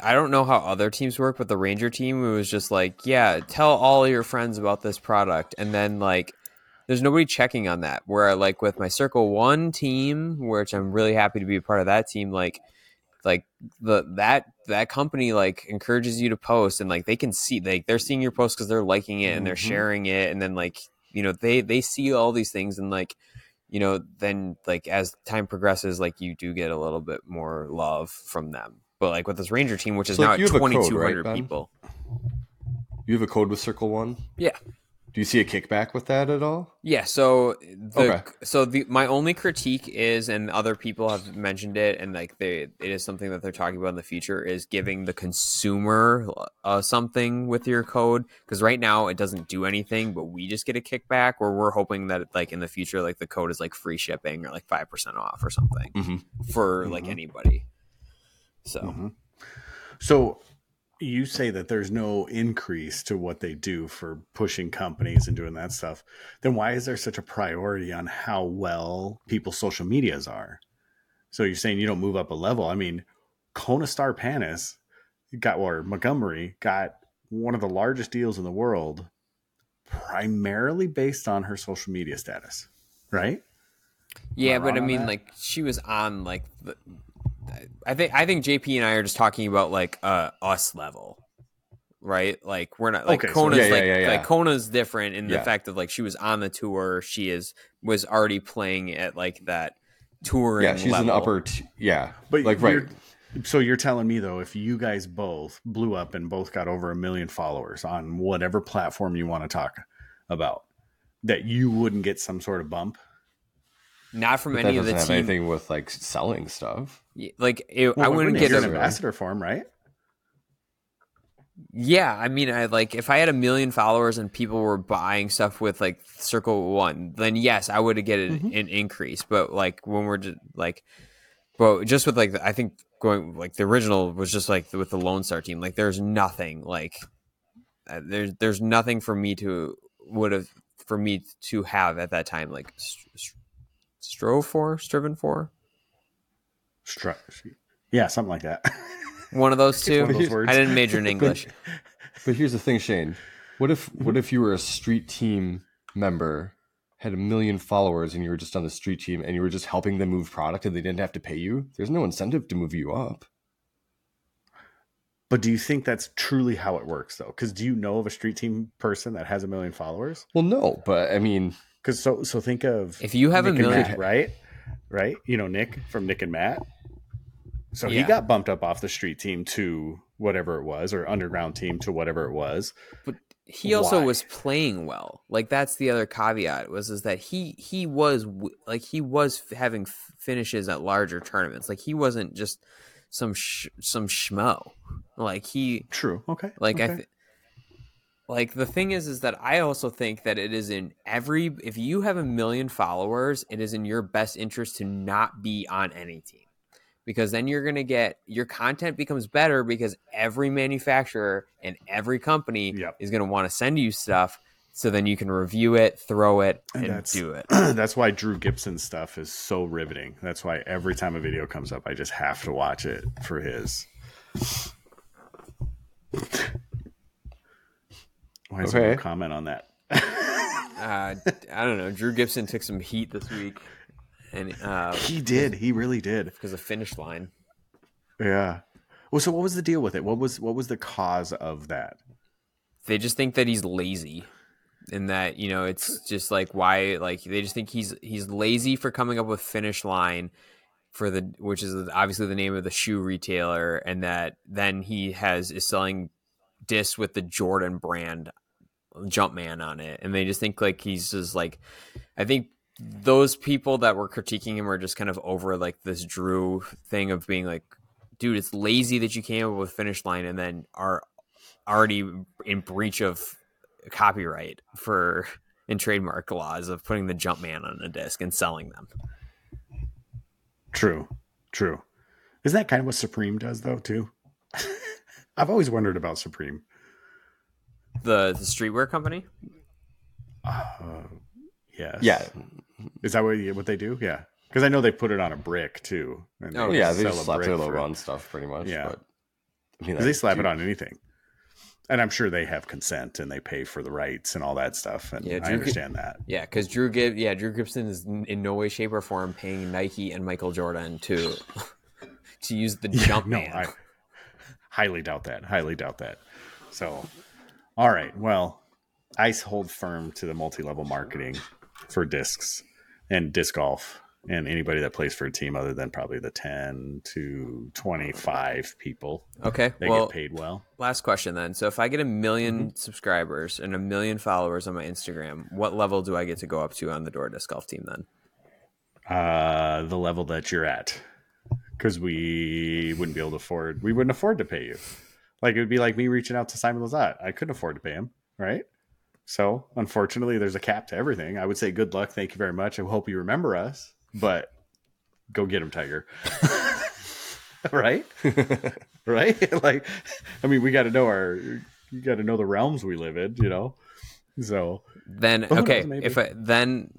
I don't know how other teams work, but the Ranger team it was just like, yeah, tell all your friends about this product, and then like. There's nobody checking on that. Where like with my Circle One team, which I'm really happy to be a part of that team, like like the that that company like encourages you to post and like they can see like they're seeing your post because they're liking it and they're Mhm. sharing it and then like you know they they see all these things and like you know then like as time progresses like you do get a little bit more love from them but like with this ranger team which is So, now like, you at have a code, 2200 right, people You have a code with Circle One. Yeah. Do you see a kickback with that at all? Yeah, so the Okay. so the my only critique is, and other people have mentioned it, and like they it is something that they're talking about in the future is giving the consumer uh, something with your code because right now it doesn't do anything, but we just get a kickback. Where we're hoping that like in the future, like the code is like free shipping or like five percent off or something Mhm. for like Mhm. anybody. So Mhm. So you say that there's no increase to what they do for pushing companies and doing that stuff. Then why is there such a priority on how well people's social medias are? So you're saying you don't move up a level. I mean, Kona Star Panis got or Montgomery got one of the largest deals in the world primarily based on her social media status, right? Yeah, but I mean, that? like she was on like the. I think I think JP and I are just talking about like uh us level, right? Like we're not like Okay, Kona's Yeah, yeah, like yeah, yeah. like Kona's different in the Yeah. fact that like she was on the tour. She is was already playing at like that touring. Yeah, she's an upper. T- yeah, But like right. you're- So you're telling me though, if you guys both blew up and both got over a million followers on whatever platform you want to talk about, that you wouldn't get some sort of bump? Not from But that any of doesn't the have team. anything with like selling stuff. Like it, I wouldn't get an ambassador for him, right? Yeah, I mean, I like if I had a million followers and people were buying stuff with like Circle One, then yes, I would get an, Mhm. an increase. But like when we're just, like, but just with like the- I think going like the original was just like with the Lone Star team. Like, there's nothing like uh, there's there's nothing for me to would have for me to have at that time like st- st- strove for, striven for Stru- yeah, something like that. one of those two. of those words. I didn't major in English. But here's the thing, Shane. What if what if you were a street team member, had a million followers, and you were just on the street team, and you were just helping them move product, and they didn't have to pay you? There's no incentive to move you up. But do you think that's truly how it works though? Because do you know of a street team person that has a million followers? Well, no, but I mean, Because so so think of If you have Nick a million, Matt, right? Right? You know Nick from Nick and Matt. So he got bumped up off the street team to whatever it was, or underground team to whatever it was. But he also Why? was playing well. Like that's the other caveat was is that he he was like he was f- having f- finishes at larger tournaments. Like he wasn't just some sh- some schmo. Like he True. Okay. like I th- like the thing is is that I also think that it is in every if you have a million followers, it is in your best interest to not be on any team. Because then you're going to get your content becomes better because every manufacturer and every company Yep. is going to want to send you stuff so then you can review it, throw it And and do it. That's why Drew Gibson stuff is so riveting. That's why every time a video comes up, I just have to watch it for his. Why is there no comment on that? Uh, I don't know. Drew Gibson took some heat this week and uh He did. He really did. because of finish line. Yeah. Well, so what was the deal with it? What was what was the cause of that? they just think that he's lazy and that you know it's just like why like they just think he's he's lazy for coming up with finish line for the which is obviously the name of the shoe retailer and that then he has is selling discs with the Jordan brand Jumpman on it and they just think like he's just like I think those people that were critiquing him are just kind of over like this Drew thing of being like dude it's lazy that you came up with finish line and then are already in breach of copyright for in trademark laws of putting the Jumpman on a disc and selling them. True. True. Isn't that kind of what Supreme does though, too? I've always wondered about Supreme. The the streetwear company. Uh, yes. Yeah, Is that what, what they do? Yeah. Because I know they put it on a brick too. And Oh, yeah, they sell just a slap brick their for logo it. on stuff pretty much. Yeah. but, I mean, They slap dude, it on anything. And I'm sure they have consent and they pay for the rights and all that stuff. And Yeah, I understand that. Yeah, because Drew Gib, yeah, Drew Gibson is in no way, shape, or form paying Nike and Michael Jordan to to use the Yeah, Jumpman. no, I highly doubt that. Highly doubt that. So, all right. Well, I hold firm to the multi-level marketing for discs and disc golf and anybody that plays for a team other than probably the 10 to 25 people. Okay, They well, get paid well. last question then. So if I get a 1000000 Mm-hmm. subscribers and a million followers on my Instagram, what level do I get to go up to on the Door Disc Golf team then? Uh, the level that you're at. Because we wouldn't be able to afford, we wouldn't afford to pay you. Like it would be like me reaching out to Simon Lizotte. I couldn't afford to pay him, right? So unfortunately, there's a cap to everything. I would say good luck, thank you very much. I hope you remember us, but go get him, Tiger. right? right? like, I mean, we got to know our, you got to know the realms we live in, you know. So Then okay, knows, if I then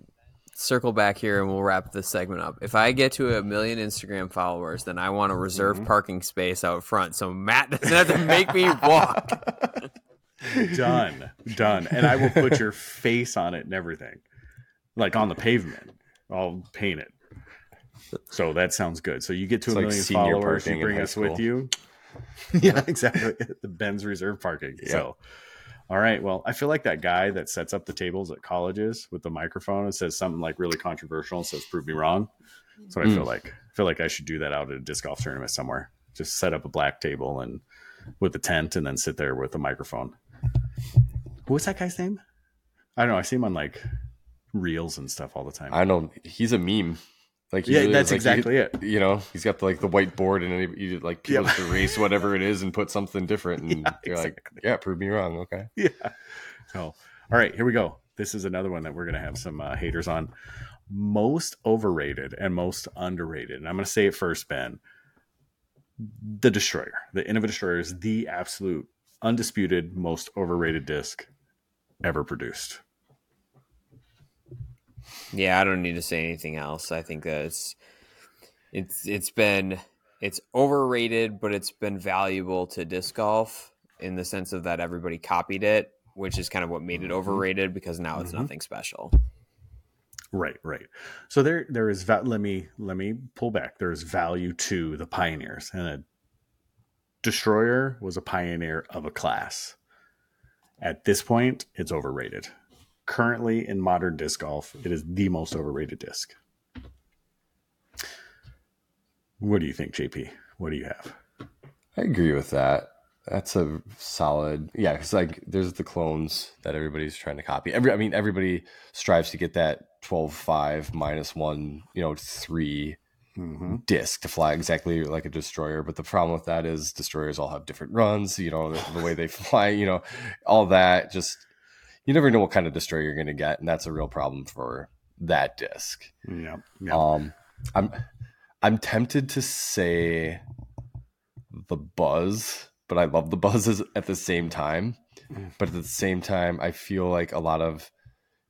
circle back here and we'll wrap this segment up. If I get to a million Instagram followers, then I want a reserved Mm-hmm. parking space out front, so Matt doesn't have to make me walk. done, done, and I will put your face on it and everything, like on the pavement. I'll paint it. So that sounds good. So you get to It's a million senior followers, you bring high us with you. yeah, exactly. The Ben's Reserve parking. So, all right. Well, I feel like that guy that sets up the tables at colleges with the microphone and says something like really controversial and says, "Prove me wrong." So I Mm. feel like I feel like I should do that out at a disc golf tournament somewhere. Just set up a black table and with a tent, and then sit there with a microphone. What's that guy's name? I don't know. I see him on like reels and stuff all the time. I know he's a meme. Like yeah, really that's like, exactly it. You, know, he's got the, like the whiteboard, and then he, he like people Yep. erase whatever it is and put something different, and Yeah, you're like, yeah, prove me wrong. Okay. yeah. So, all right, here we go. This is another one that we're going to have some uh, haters on. Most overrated and most underrated. And I'm going to say it first, Ben. The Destroyer, the Innova Destroyer is the absolute, undisputed, most overrated disc ever produced. Yeah, I don't need to say anything else. I think that it's it's it's been it's overrated, but it's been valuable to disc golf in the sense of that everybody copied it, which is kind of what made it overrated because now it's Mhm. nothing special. Right, right. So there, there is. Va- let me let me pull back. There is value to the pioneers, and a destroyer was a pioneer of a class. At this point, it's overrated. Currently in modern disc golf, it is the most overrated disc. What do you think, JP? What do you have? I agree with that. That's a solid, yeah. Because like, there's the clones that everybody's trying to copy. Every, I mean, everybody strives to get that 12, 5, minus one, you know, 3 Mm-hmm. disc to fly exactly like a destroyer. But the problem with that is destroyers all have different runs. You know, the, the way they fly. You know, all that. Just you never know what kind of destroyer you're going to get, and that's a real problem for that disc. Yeah. yeah. Um, I'm I'm tempted to say the buzz, but I love the buzzes at the same time. Mm. But at the same time, I feel like a lot of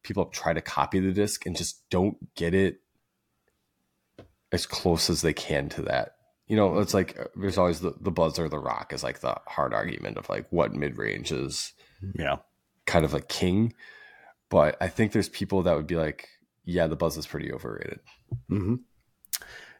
people try to copy the disc and just don't get it as close as they can to that. You know, it's like uh, there's always the, the buzz or the rock is like the hard argument of like what mid range is yeah. Kind of a king. But I think there's people that would be like, yeah, the buzz is pretty overrated. Mm-hmm.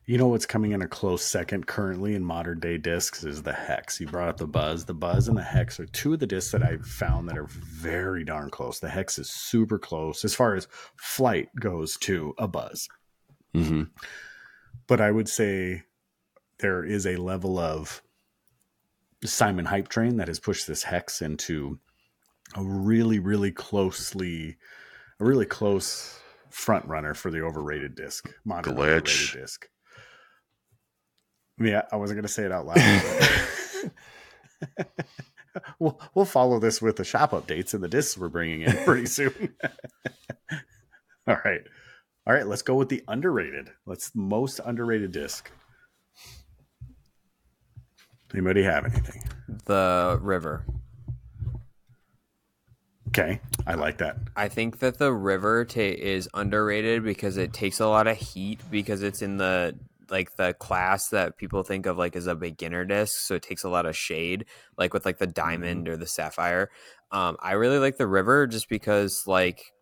You know what's coming in a close second currently in modern day discs is the hex. You brought up the buzz. The buzz and the hex are two of the discs that I've found that are very darn close. The hex is super close as far as flight goes to a buzz. Mm-hmm. But I would say there is a level of Simon Hype Train that has pushed this hex into a really, really closely, a really close front runner for the overrated disc, modern Glitch. overrated disc. Yeah, I wasn't going to say it out loud. we'll we'll follow this with the shop updates and the discs we're bringing in pretty soon. All right. All right, let's go with the underrated. Let's most underrated disc. Anybody have anything? The river. Okay, I like that. I think that the river ta- is underrated because it takes a lot of heat because it's in the like the class that people think of like as a beginner disc, so it takes a lot of shade, like with like the diamond or the sapphire. Um, I really like the river just because like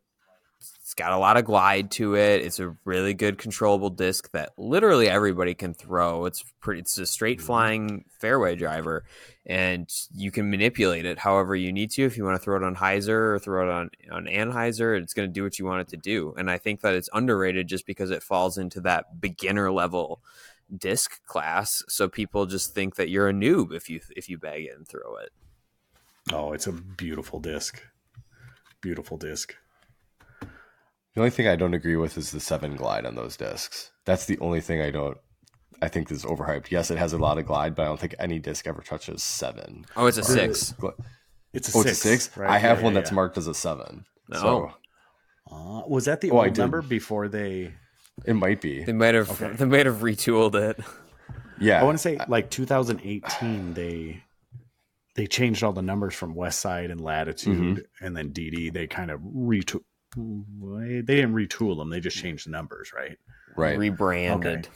it's got a lot of glide to it. It's a really good controllable disc that literally everybody can throw. It's pretty. It's a straight mm-hmm. flying fairway driver, and you can manipulate it however you need to. If you want to throw it on hyzer or throw it on on anhyzer, it's going to do what you want it to do. And I think that it's underrated just because it falls into that beginner level disc class. So people just think that you're a noob if you if you bag it and throw it. Oh, it's a beautiful disc. Beautiful disc. The only thing I don't agree with is the seven glide on those discs. That's the only thing I don't. I think is overhyped. Yes, it has a lot of glide, but I don't think any disc ever touches seven. Oh, it's a six. It's a Oh, six. it's a six. right? I have Yeah, one yeah, that's yeah. marked as a seven. Oh. So Uh, was that the Oh, old number before they? it might be. They might have Okay. they might have retooled it. Yeah. I want to say like 2018. They they changed all the numbers from West Side and Latitude, Mm-hmm. and then DD. They kind of retool. They didn't retool them. They just changed the numbers, right? right. Rebranded.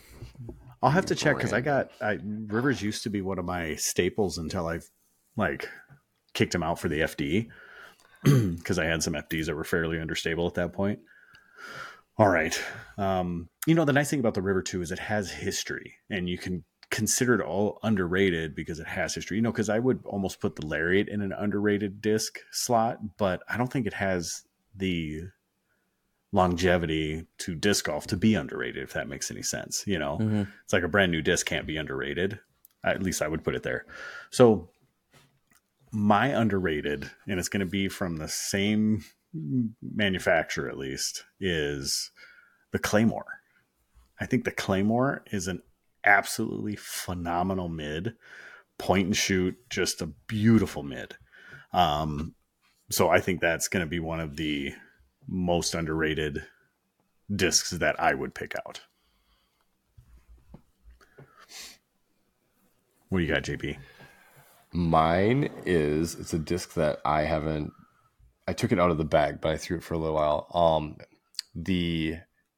I'll have to check because I got I, Rivers used to be one of my staples until I've like kicked him out for the FD because I had some FDs that were fairly understable at that point. All right, um, you know the nice thing about the River too is it has history, and you can consider it all underrated because it has history. You know, because I would almost put the Lariat in an underrated disc slot, but I don't think it has the longevity to disc golf to be underrated if that makes any sense you know? Mhm. it's like a brand new disc can't be underrated. At least i would put it there. So my underrated and it's going to be from the same manufacturer at least is the claymore. I think the claymore is an absolutely phenomenal mid point and shoot just a beautiful mid. Um so i think that's going to be one of the most underrated discs that I would pick out. What do you got, JP? Mine is it's a disc that I haven't I took it out of the bag, but I threw it for a little while. Um the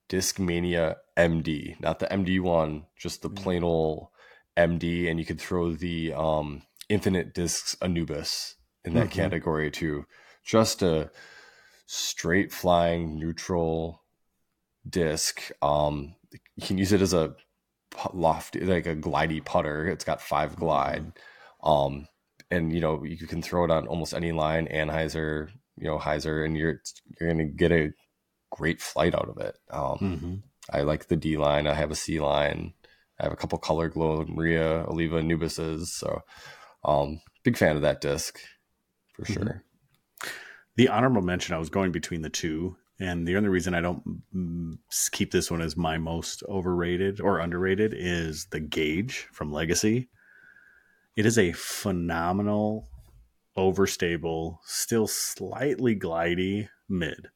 Discmania MD, not the MD one, just the plain old MD, and you could throw the um Infinite Discs Anubis in that Mhm. category too. Just a straight flying neutral disc. Um you can use it as a lofty like a glidey putter. It's got five glide. Um, and you know, you can throw it on almost any line, anhyzer, you know hyzer, and you're you're gonna get a great flight out of it. Um, Mm-hmm. I like the D line. I have a C line. I have a couple color glow Maria Oliva Nubises. So, um, big fan of that disc for Mhm. sure. The honorable mention, I was going between the two, and the only reason I don't mm, keep this one as my most overrated or underrated is the Gauge from Legacy. It is a phenomenal, overstable, still slightly glidy mid.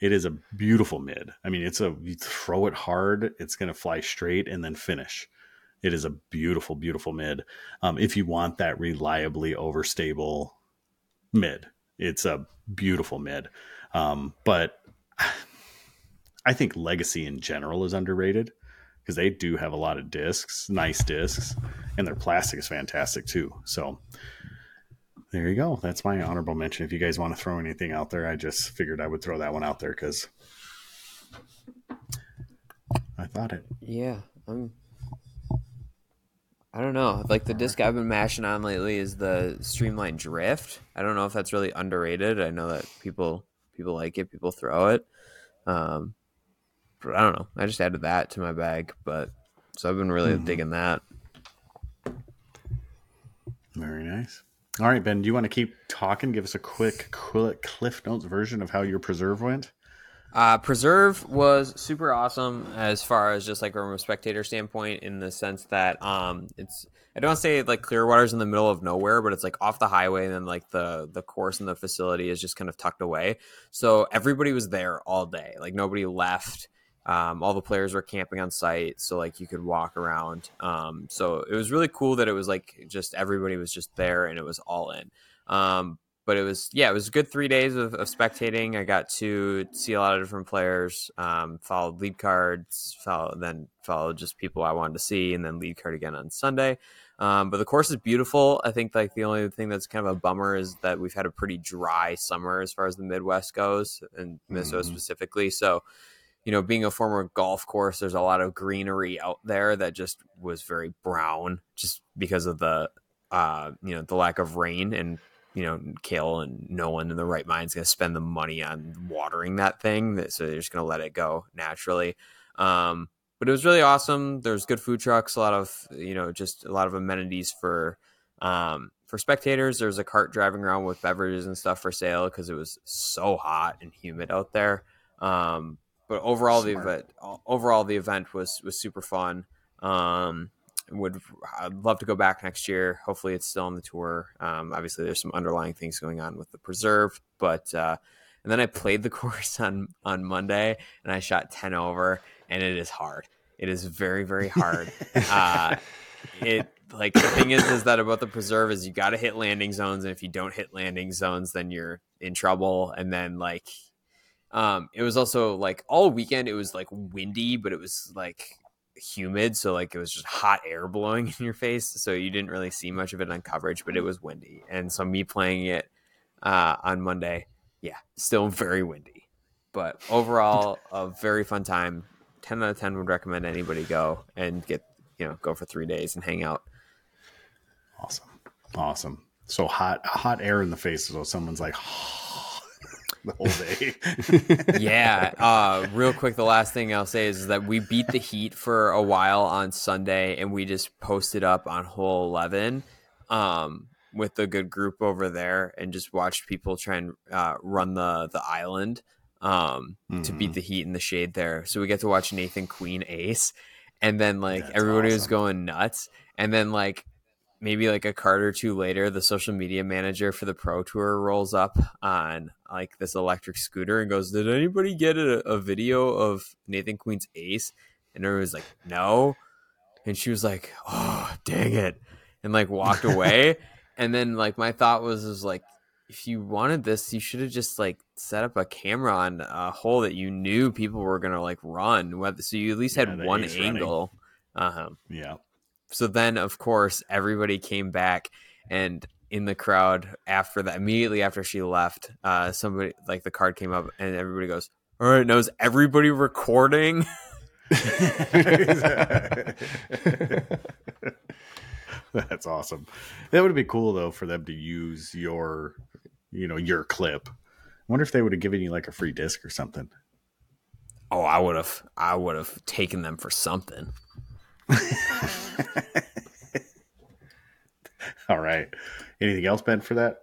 It is a beautiful mid. I mean, it's a you throw it hard, it's going to fly straight and then finish. It is a beautiful, beautiful mid. Um, if you want that reliably overstable mid, it's a beautiful mid. Um, but I think Legacy in general is underrated because they do have a lot of discs, nice discs, and their plastic is fantastic too. So there you go. That's my honorable mention. If you guys want to throw anything out there, I just figured I would throw that one out there because I thought it. Yeah, I'm. I don't know. Like the disc I've been mashing on lately is the Streamline Drift. I don't know if that's really underrated. I know that people people like it, people throw it. Um, but I don't know. I just added that to my bag, but so I've been really Mhm. digging that. Very nice. All right, Ben, do you want to keep talking? Give us a quick, quick Cliff Notes version of how your preserve went. Uh, Preserve was super awesome as far as just like from a spectator standpoint, in the sense that um, it's I don't say like Clearwater's in the middle of nowhere, but it's like off the highway, and then like the the course and the facility is just kind of tucked away. So everybody was there all day, like nobody left. Um, all the players were camping on site, so like you could walk around. Um, so it was really cool that it was like just everybody was just there and it was all in. Um, but it was yeah, it was a good three days of, of spectating. I got to see a lot of different players. Um, followed lead cards, follow then followed just people I wanted to see, and then lead card again on Sunday. Um, but the course is beautiful. I think like the only thing that's kind of a bummer is that we've had a pretty dry summer as far as the Midwest goes, and Minnesota Mhm. specifically. So you know, being a former golf course, there's a lot of greenery out there that just was very brown, just because of the, uh, you know, the lack of rain and you know, Kale and no one in the right mind is going to spend the money on watering that thing, that- so they're just going to let it go naturally. Um, but it was really awesome. There's good food trucks, a lot of you know, just a lot of amenities for um, for spectators. There's a cart driving around with beverages and stuff for sale because it was so hot and humid out there. Um, but overall, the event overall the event was was super fun. Um, would I'd love to go back next year. Hopefully, it's still on the tour. Um, obviously, there's some underlying things going on with the preserve, but uh, and then I played the course on on Monday, and I shot ten over, and it is hard. It is very very hard. uh, it like the thing is is that about the preserve is you got to hit landing zones, and if you don't hit landing zones, then you're in trouble. And then like, um, it was also like all weekend it was like windy, but it was like humid, so like it was just hot air blowing in your face, so you didn't really see much of it on coverage, but it was windy, and so me playing it uh, on Monday, yeah, still very windy, but overall a very fun time. Ten out of ten would recommend anybody go and get you know go for three days and hang out. Awesome. Awesome. So hot, hot air in the face. So someone's like, the whole day. yeah. Uh, real quick, the last thing I'll say is, that we beat the Heat for a while on Sunday, and we just posted up on hole eleven um, with a good group over there, and just watched people try and uh, run the the island um, to beat Mhm. the Heat in the shade there. So we get to watch Nathan Queen ace, and then like That's everybody was going nuts, and then like maybe like a card or two later, the social media manager for the pro tour rolls up on like this electric scooter and goes, "Did anybody get a, a video of Nathan Queen's ace?" And everyone's like, "No," and she was like, "Oh, dang it," and like walked away. and then like my thought was, was like, if you wanted this, you should have just like set up a camera on a hole that you knew people were gonna like run, so you at least Yeah, had one angle. Uh-huh yeah. So then of course everybody came back and in the crowd after that immediately after she left uh somebody like the card came up and everybody goes all right now is everybody recording That's awesome. That would be cool though for them to use your, you know, your clip I wonder if they would have given you like a free disc or something. Oh, I would have. I would have taken them for something. All right. Anything else, Ben, for that?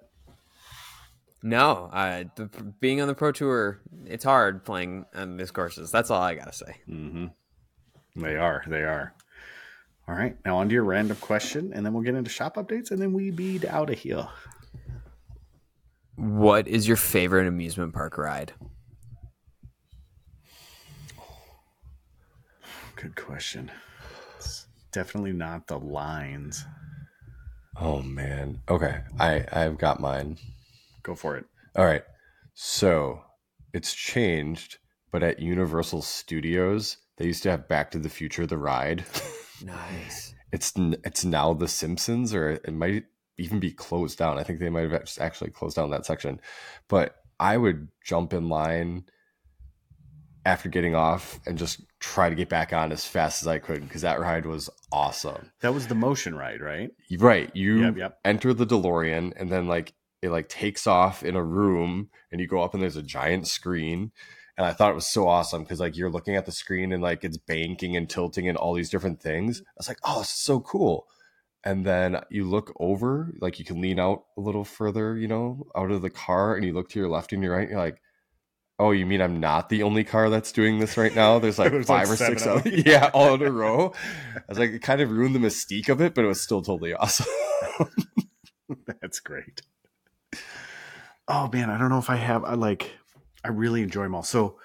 No, uh, the, being on the pro tour, it's hard playing on these courses. That's all I gotta say. Mm-hmm. They are. They are. All right. Now on to your random question, and then we'll get into shop updates, and then we be out of here. What is your favorite amusement park ride? Good question. It's definitely not the lines. Oh man. Okay. I I've got mine. Go for it. All right. So it's changed, but at Universal Studios, they used to have Back to the Future the ride. Nice. it's it's now The Simpsons, or it might even be closed down. I think they might have actually closed down that section. But I would jump in line after getting off and just try to get back on as fast as I could because that ride was awesome. That was the motion ride, right? Right. You Yep, yep. enter the DeLorean and then like it like takes off in a room and you go up and there's a giant screen. And I thought it was so awesome because like you're looking at the screen and like it's banking and tilting and all these different things. I was like, oh, so cool. And then you look over, like you can lean out a little further, you know, out of the car, and you look to your left and your right, and you're like, oh, you mean I'm not the only car that's doing this right now? There's like There's, like, five or six of other, them. yeah, all in a row. I was like, it kind of ruined the mystique of it, but it was still totally awesome. That's great. Oh man, I don't know if I have. I like. I really enjoy them all. So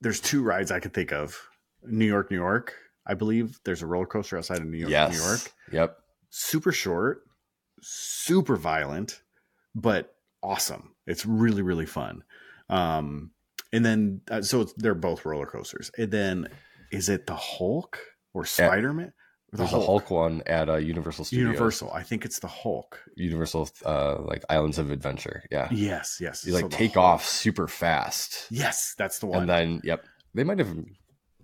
there's two rides I could think of. New York, New York. I believe there's a roller coaster outside of New York, yes. New York. Yep. Super short, super violent, but awesome. It's really really fun. Um, and then uh, so it's, they're both roller coasters. And then is it the Hulk or Spider Man? There's a Hulk one at uh, Universal Studios. Universal. I think it's the Hulk. Universal, uh, like Islands of Adventure. Yeah. Yes, yes. You like So take Hulk- off super fast. Yes, that's the one. And then, yep, they might have,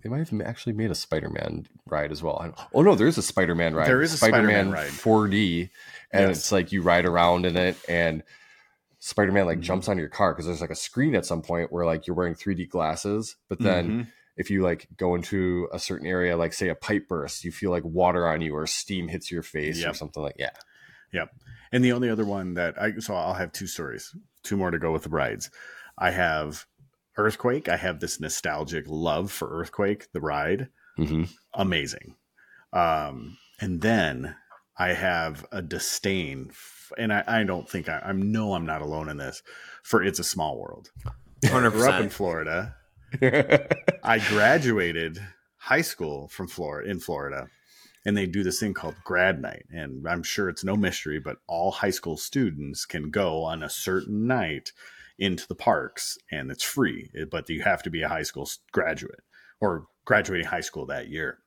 they might have actually made a Spider-Man ride as well. Oh no, there is a Spider-Man ride. There is a Spider-Man ride. 4D, and Yes. it's like you ride around in it, and Spider-Man like Mhm. jumps on your car because there's like a screen at some point where like you're wearing 3D glasses, but then Mhm. if you like go into a certain area, like say a pipe burst, you feel like water on you or steam hits your face or something like yeah. Yep. And the only other one that I so I'll have two stories, two more to go with the rides. I have Earthquake. I have this nostalgic love for Earthquake, the ride. hmm Amazing. Um, and then I have a disdain, and I, I don't think I, I know I'm not alone in this. For It's a Small World. I grew up in Florida. I graduated high school from Florida in Florida, and they do this thing called grad night. And I'm sure it's no mystery, but all high school students can go on a certain night into the parks, and it's free. Eh, but you have to be a high school graduate or graduating high school that year.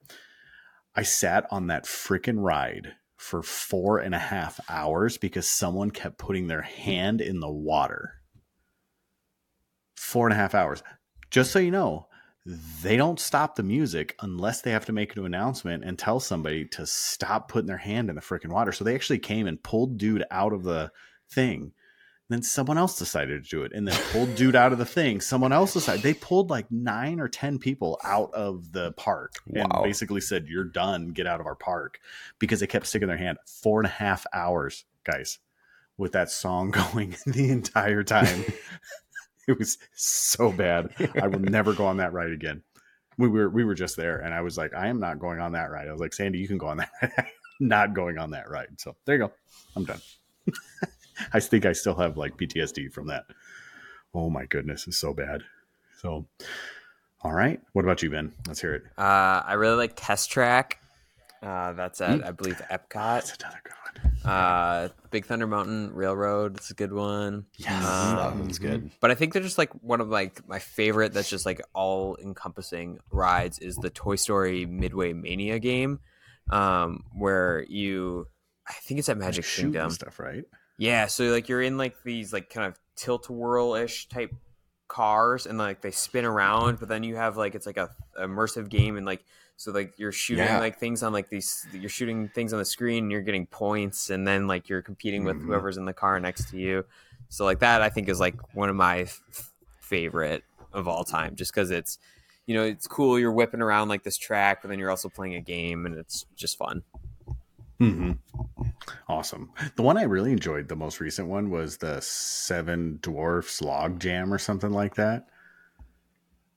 I sat on that freaking ride for four and a half hours because someone kept putting their hand in the water. Four and a half hours just so you know, they don't stop the music unless they have to make an announcement and tell somebody to stop putting their hand in the freaking water. So they actually came and pulled dude out of the thing. Then someone else decided to do it and then pulled dude out of the thing. Someone else decided. They pulled like nine or 10 people out of the park and basically said, You're done. Get out of our park because they kept sticking their hand four and a half hours, guys, with that song going the entire time. it was so bad. I will never go on that ride again. We were we were just there, and I was like, I am not going on that ride. I was like, Sandy, you can go on that. Not going on that ride. So there you go. I'm done. I think I still have like PTSD from that. Oh my goodness, it's so bad. So, all right. What about you, Ben? Let's hear it. Uh, I really like Test Track. Uh, that's at I believe Epcot. That's another good one. Uh, Big Thunder Mountain Railroad. It's a good one. Yes, Um, that one's good. But I think they're just like one of like my favorite. That's just like all encompassing rides is the Toy Story Midway Mania game, um, where you. I think it's at Magic Shooting and Kingdom. stuff, right? Yeah, so like you're in like these like kind of tilt a whirl ish type cars and like they spin around, but then you have like it's like a immersive game and like so like you're shooting Yeah. like things on like these you're shooting things on the screen and you're getting points and then like you're competing with Mhm. whoever's in the car next to you. So like that I think is like one of my f- favorite of all time just cuz it's you know, it's cool you're whipping around like this track but then you're also playing a game and it's just fun. Hmm Awesome. The one I really enjoyed, the most recent one, was the Seven Dwarfs Log Jam or something like that.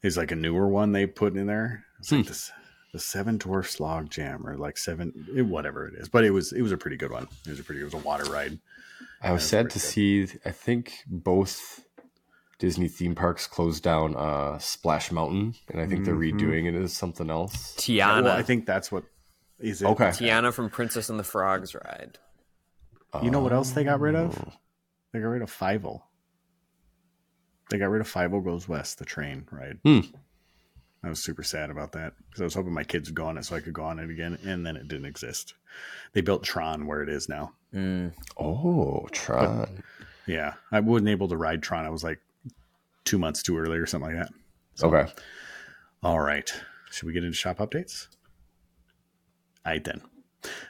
Is like a newer one they put in there. It's like Hmm. this the Seven Dwarfs Log Jam or like seven it, whatever it is. But it was it was a pretty good one. It was a pretty it was a water ride. I was That's sad pretty to see. I think both Disney theme parks closed down uh, Splash Mountain, and I think they're Mhm. redoing it as something else. Tiana. Well, I think that's what is it. Okay. Tiana from Princess and the Frogs ride. You know what else they got rid of? They got rid of Five They got rid of Five Goes West, the train ride. Hmm. I was super sad about that because I was hoping my kids would go on it so I could go on it again, and then it didn't exist. They built Tron where it is now. Mm. Oh, Tron. Yeah, I wasn't able to ride Tron. I was like two months too early or something like that. So, Okay. All right. Should we get into shop updates? All right, then.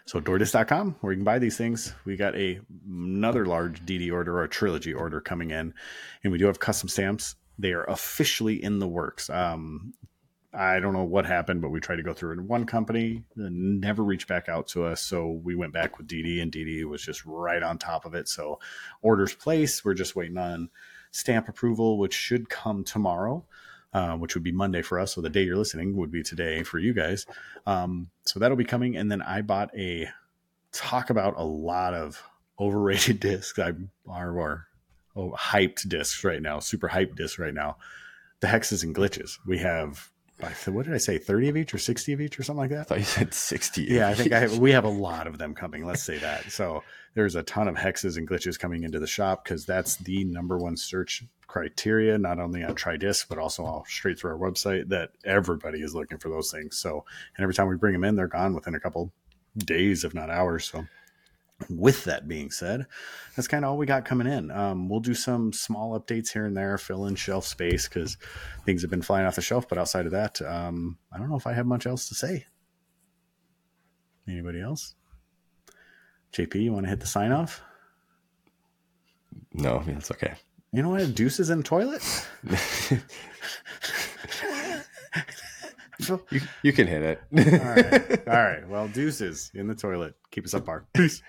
So, Doordisc.com, where you can buy these things. We got a another large DD order or a trilogy order coming in, and we do have custom stamps. They are officially in the works. Um, I don't know what happened, but we tried to go through in one company, never reached back out to us. So we went back with DD, and DD was just right on top of it. So orders placed. We're just waiting on stamp approval, which should come tomorrow uh, which would be Monday for us. So the day you're listening would be today for you guys. Um, so that'll be coming. And then I bought a talk about a lot of overrated discs. I are or oh, hyped discs right now, super hyped discs right now. The hexes and glitches. We have what did I say, thirty of each or sixty of each or something like that. I thought you said 60. Yeah, I think I have, we have a lot of them coming. Let's say that. So there's a ton of hexes and glitches coming into the shop because that's the number one search criteria, not only on TriDisc, but also all straight through our website that everybody is looking for those things. So, and every time we bring them in, they're gone within a couple days, if not hours. So, with that being said, that's kind of all we got coming in. Um, we'll do some small updates here and there, fill in shelf space because things have been flying off the shelf. But outside of that, um, I don't know if I have much else to say. Anybody else? JP, you want to hit the sign off? No, it's okay. You know what? Deuces in the toilet? you, you can hit it. All right. All right. Well, deuces in the toilet. Keep us up, bar. Peace.